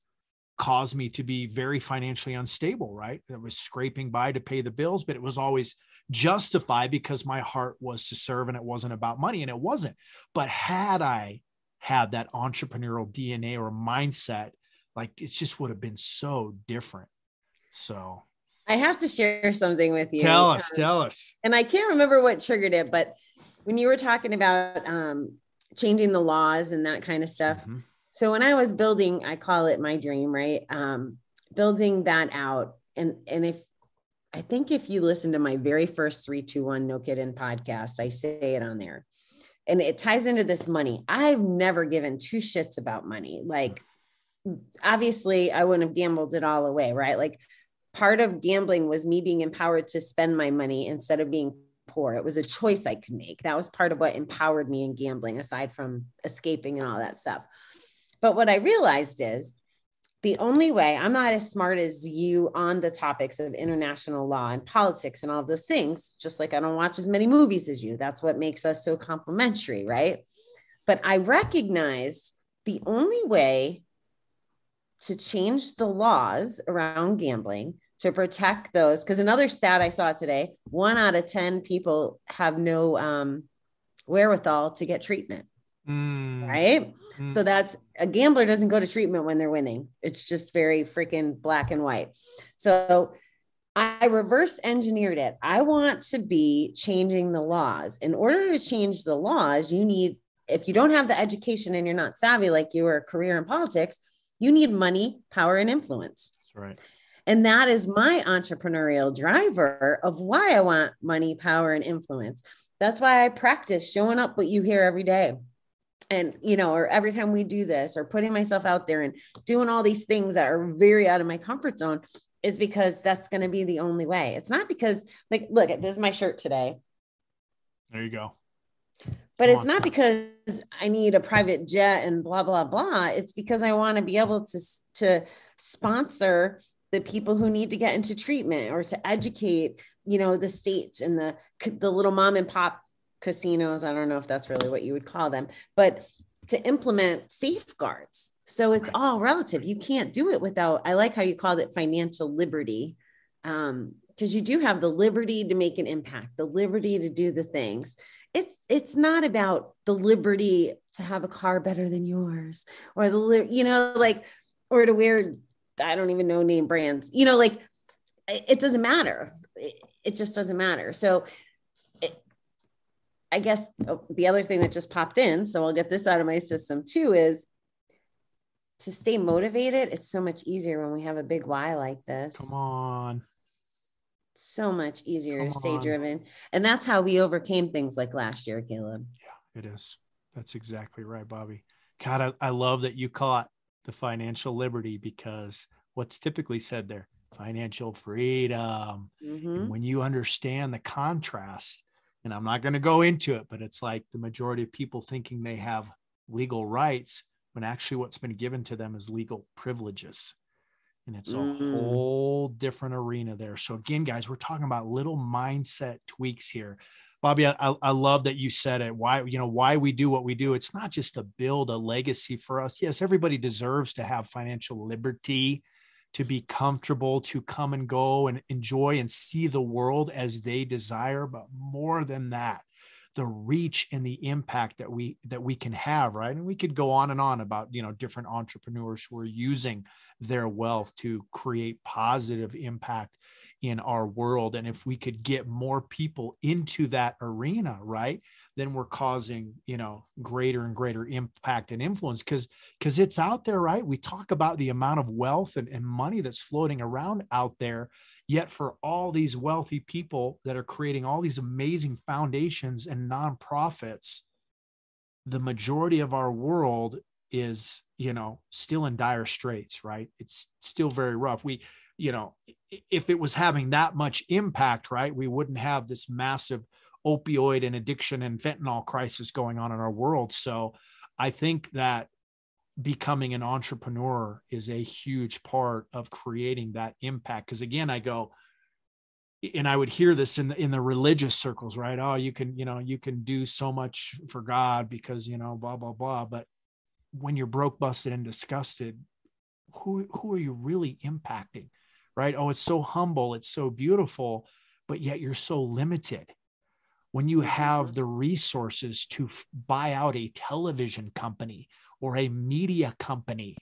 caused me to be very financially unstable, right? I was scraping by to pay the bills, but it was always justified because my heart was to serve and it wasn't about money and it wasn't. But had I had that entrepreneurial DNA or mindset, like it just would have been so different. So I have to share something with you. tell us, Um, tell us. and I can't remember what triggered it, but when you were talking about um, changing the laws and that kind of stuff. Mhm. So when I was building, I call it my dream, right? Um, building that out, and and if I think if you listen to my very first three, two, one, no kidding podcast, I say it on there, and it ties into this money. I've never given two shits about money. Like, obviously, I wouldn't have gambled it all away, right? Like, part of gambling was me being empowered to spend my money instead of being poor. It was a choice I could make. That was part of what empowered me in gambling, aside from escaping and all that stuff. But what I realized is the only way I'm not as smart as you on the topics of international law and politics and all those things, just like I don't watch as many movies as you. That's what makes us so complementary, right? But I recognized the only way to change the laws around gambling to protect those. Because another stat i saw today one out of 10 people have no um, wherewithal to get treatment Mm, right? Mm. so that's a gambler doesn't go to treatment when they're winning. It's just very freaking black and white. So i reverse engineered it. I want to be changing the laws. In order to change the laws you need if you don't have the education and you're not savvy like you are a career in politics you need money power and influence. That's right. And that is my entrepreneurial driver of why I want money, power, and influence. That's why I practice showing up what you hear every day. And, you know, or every time we do this, or putting myself out there and doing all these things that are very out of my comfort zone is because that's going to be the only way. It's not because, like, look, this is my shirt today, There you go. but Come it's on. not because I need a private jet and blah, blah, blah. It's because I want to be able to, to sponsor the people who need to get into treatment or to educate you know the states and the the little mom and pop casinos i don't know if that's really what you would call them but to implement safeguards. So it's all relative. You can't do it without i like how you called it financial liberty um because you do have the liberty to make an impact the liberty to do the things. It's it's not about the liberty to have a car better than yours or the you know like or to wear I don't even know name brands. You know, like it doesn't matter. It, it just doesn't matter. So it, I guess oh, the other thing that just popped in, so I'll get this out of my system too, is to stay motivated. It's so much easier when we have a big why like this. Come on. So much easier Come to stay on. driven. And that's how we overcame things like last year, Caleb. Yeah, it is. That's exactly right, Bobbie. God, I, I love that you caught the financial liberty because what's typically said there, financial freedom. Mhm. And when you understand the contrast, and I'm not going to go into it, but it's like the majority of people thinking they have legal rights when actually what's been given to them is legal privileges. And it's a Mm. whole different arena there. So, again, guys, we're talking about little mindset tweaks here. Bobbie, I, I love that you said it. Why, you know, why we do what we do. It's not just to build a legacy for us. Yes, everybody deserves to have financial liberty, to be comfortable, to come and go and enjoy and see the world as they desire. But more than that, the reach and the impact that we that we can have, right? And we could go on and on about you know different entrepreneurs who are using their wealth to create positive impact in our world. And if we could get more people into that arena, right, then we're causing, you know, greater and greater impact and influence because because it's out there, right? We talk about the amount of wealth and, and money that's floating around out there. Yet for all these wealthy people that are creating all these amazing foundations and nonprofits, the majority of our world is, you know, still in dire straits, right? It's still very rough. We you know, if it was having that much impact, right, we wouldn't have this massive opioid and addiction and fentanyl crisis going on in our world. So I think that becoming an entrepreneur is a huge part of creating that impact. Because again, I go, and I would hear this in the, in the religious circles, right? Oh, you can, you know, you can do so much for God because, you know, blah, blah, blah. But when you're broke, busted, and disgusted, who, who are you really impacting? Right? Oh, it's so humble, it's so beautiful, but yet you're so limited. When you mm-hmm. have the resources to f- buy out a television company or a media company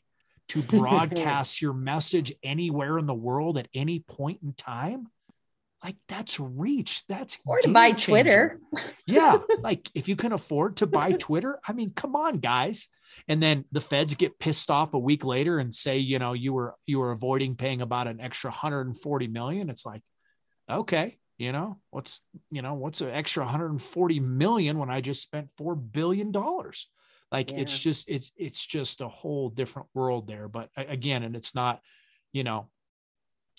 to broadcast your message anywhere in the world at any point in time, like that's reach. That's Or to buy game Twitter. yeah, like if you can afford to buy Twitter, I mean, come on, guys and then the feds get pissed off a week later and say you know you were you were avoiding paying about an extra 140 million. It's like okay you know what's you know what's an extra 140 million when i just spent 4 billion dollars? Like it's just it's it's just a whole different world there. But again and it's not you know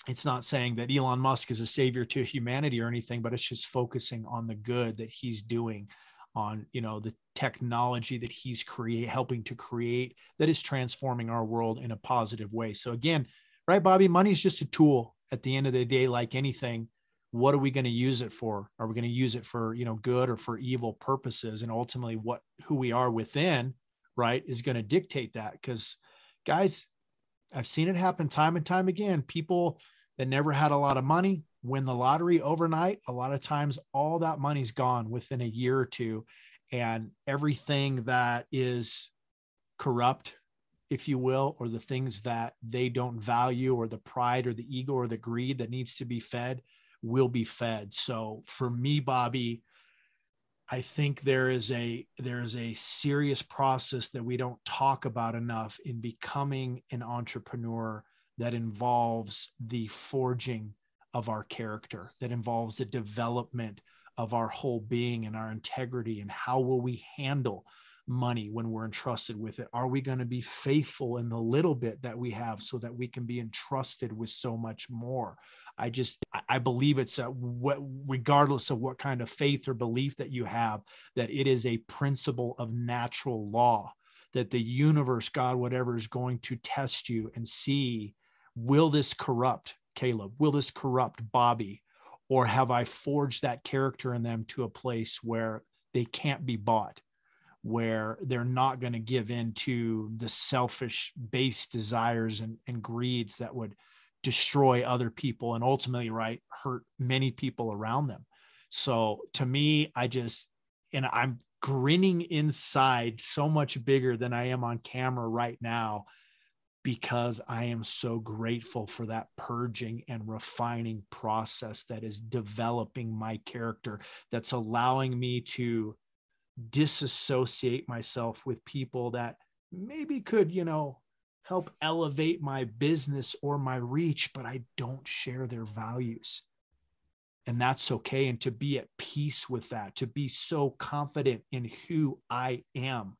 it's not saying that Elon Musk is a savior to humanity or anything but it's just focusing on the good that he's doing on you know the technology that he's create helping to create that is transforming our world in a positive way. So again right bobbie? Money is just a tool at the end of the day like anything. What are we going to use it for? Are we going to use it for you know good or for evil purposes? And ultimately what who we are within right is going to dictate that. Because guys i've seen it happen time and time again. People that never had a lot of money win the lottery overnight a lot of times all that money's gone within a year or two and everything that is corrupt if you will or the things that they don't value or the pride or the ego or the greed that needs to be fed will be fed. So for me bobbie i think there is a there is a serious process that we don't talk about enough in becoming an entrepreneur that involves the forging of our character that involves the development of our whole being and our integrity and how will we handle money when we're entrusted with it? Are we going to be faithful in the little bit that we have so that we can be entrusted with so much more? I just I- believe it's a what regardless of what kind of faith or belief that you have that it is a principle of natural law that the universe god whatever is going to test you and see will this corrupt caleb will this corrupt bobbie or have i forged that character in them to a place where they can't be bought where they're not going to give in to the selfish base desires and, and greeds that would destroy other people and ultimately right hurt many people around them? So to me i just and i'm grinning inside so much bigger than i am on camera right now because I am so grateful for that purging and refining process that is developing my character, that's allowing me to disassociate myself with people that maybe could, you know, help elevate my business or my reach, but I don't share their values. And that's okay. And to be at peace with that, to be so confident in who I am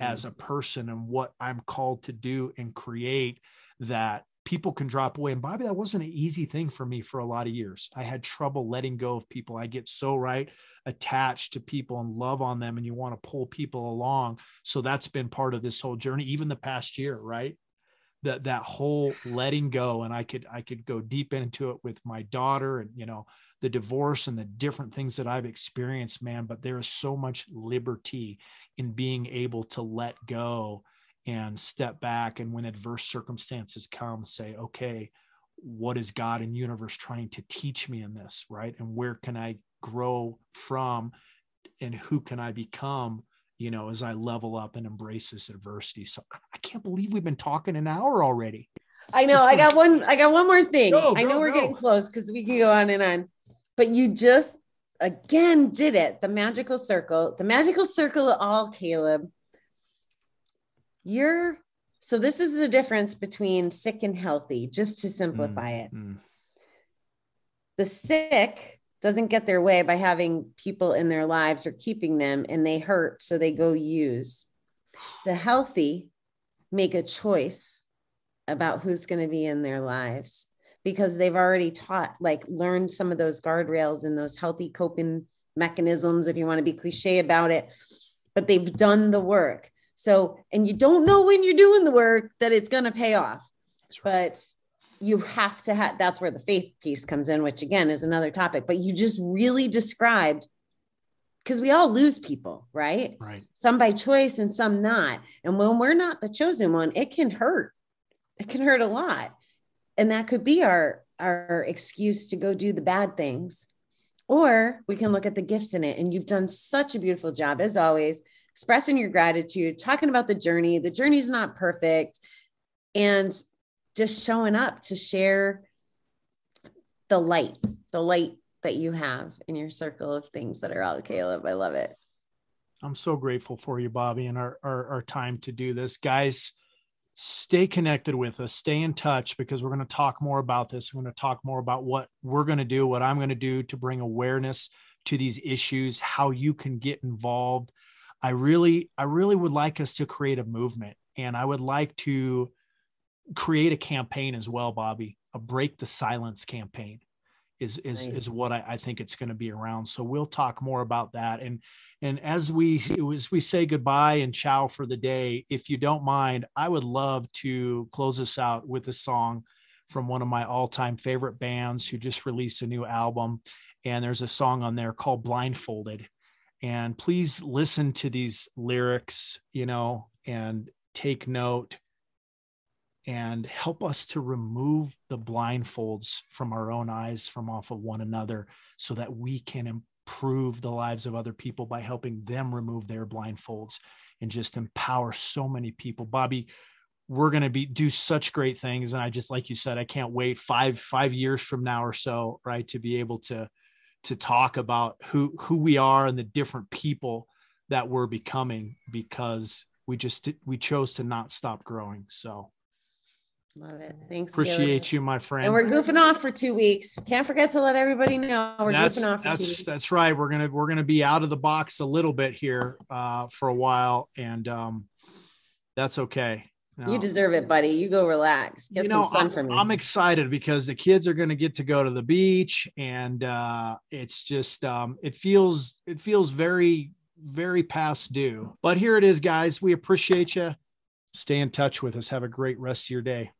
as mm-hmm. a person and what I'm called to do and create that people can drop away. And Bobbie, that wasn't an easy thing for me for a lot of years. I had trouble letting go of people. I get so right attached to people and love on them, and you want to pull people along. So that's been part of this whole journey, even the past year, right? That that whole letting go. And I could I could go deep into it with my daughter and you know the divorce and the different things that I've experienced, man. But there is so much liberty in being able to let go and step back. And when adverse circumstances come, say, okay, what is God and universe trying to teach me in this? Right. And where can I grow from? And who can I become? You know, as I level up and embrace this adversity. So I can't believe we've been talking an hour already. I know. Just I got one. I got one more thing. Go, I know go, we're go. getting close because we can go on and on. But you just again did it. The magical circle. The magical circle of all, Caleb. You're so this is the difference between sick and healthy, just to simplify it. Mm, The sick doesn't get their way by having people in their lives or keeping them and they hurt, so they go use. The healthy make a choice about who's going to be in their lives because they've already taught, like, learned some of those guardrails and those healthy coping mechanisms, if you want to be cliche about it, but they've done the work. So, and you don't know when you're doing the work that it's going to pay off, right. but you have to have that's where the faith piece comes in, which again is another topic. But you just really described because we all lose people, right? Right. Some by choice and some not. And when we're not the chosen one, it can hurt. It can hurt a lot. And that could be our our excuse to go do the bad things. Or we can look at the gifts in it. And you've done such a beautiful job, as always, expressing your gratitude, talking about the journey. The journey's not perfect. And just showing up to share the light, the light that you have in your circle of things that are all Caleb. I love it. I'm so grateful for you, Bobbie, and our, our, our time to do this. Guys, stay connected with us, stay in touch because we're going to talk more about this. We're going to talk more about what we're going to do, what I'm going to do to bring awareness to these issues, how you can get involved. I really, I really would like us to create a movement and I would like to create a campaign as well, Bobbie, a break the silence campaign is is Nice. is what I, I think it's going to be around. So we'll talk more about that. And and as we as we say goodbye and ciao for the day, if you don't mind, I would love to close us out with a song from one of my all-time favorite bands who just released a new album. And there's a song on there called Blindfolded. And please listen to these lyrics, you know, and take note and help us to remove the blindfolds from our own eyes from off of one another so that we can improve the lives of other people by helping them remove their blindfolds and just empower so many people. Bobbie we're going to be do such great things. And i just like you said i can't wait five five years from now or so right to be able to to talk about who who we are and the different people that we're becoming because we just we chose to not stop growing. So Love it. Thanks. appreciate you my friend And we're goofing off for two weeks. Can't forget to let everybody know we're that's goofing off for two that's weeks. that's right we're gonna we're gonna be out of the box a little bit here uh for a while and um that's okay You deserve it, buddy. You go relax. Get you know some sun I'm, from me. I'm excited because the kids are going to get to go to the beach and uh it's just um it feels it feels very very past due but here it is guys we appreciate you stay in touch with us have a great rest of your day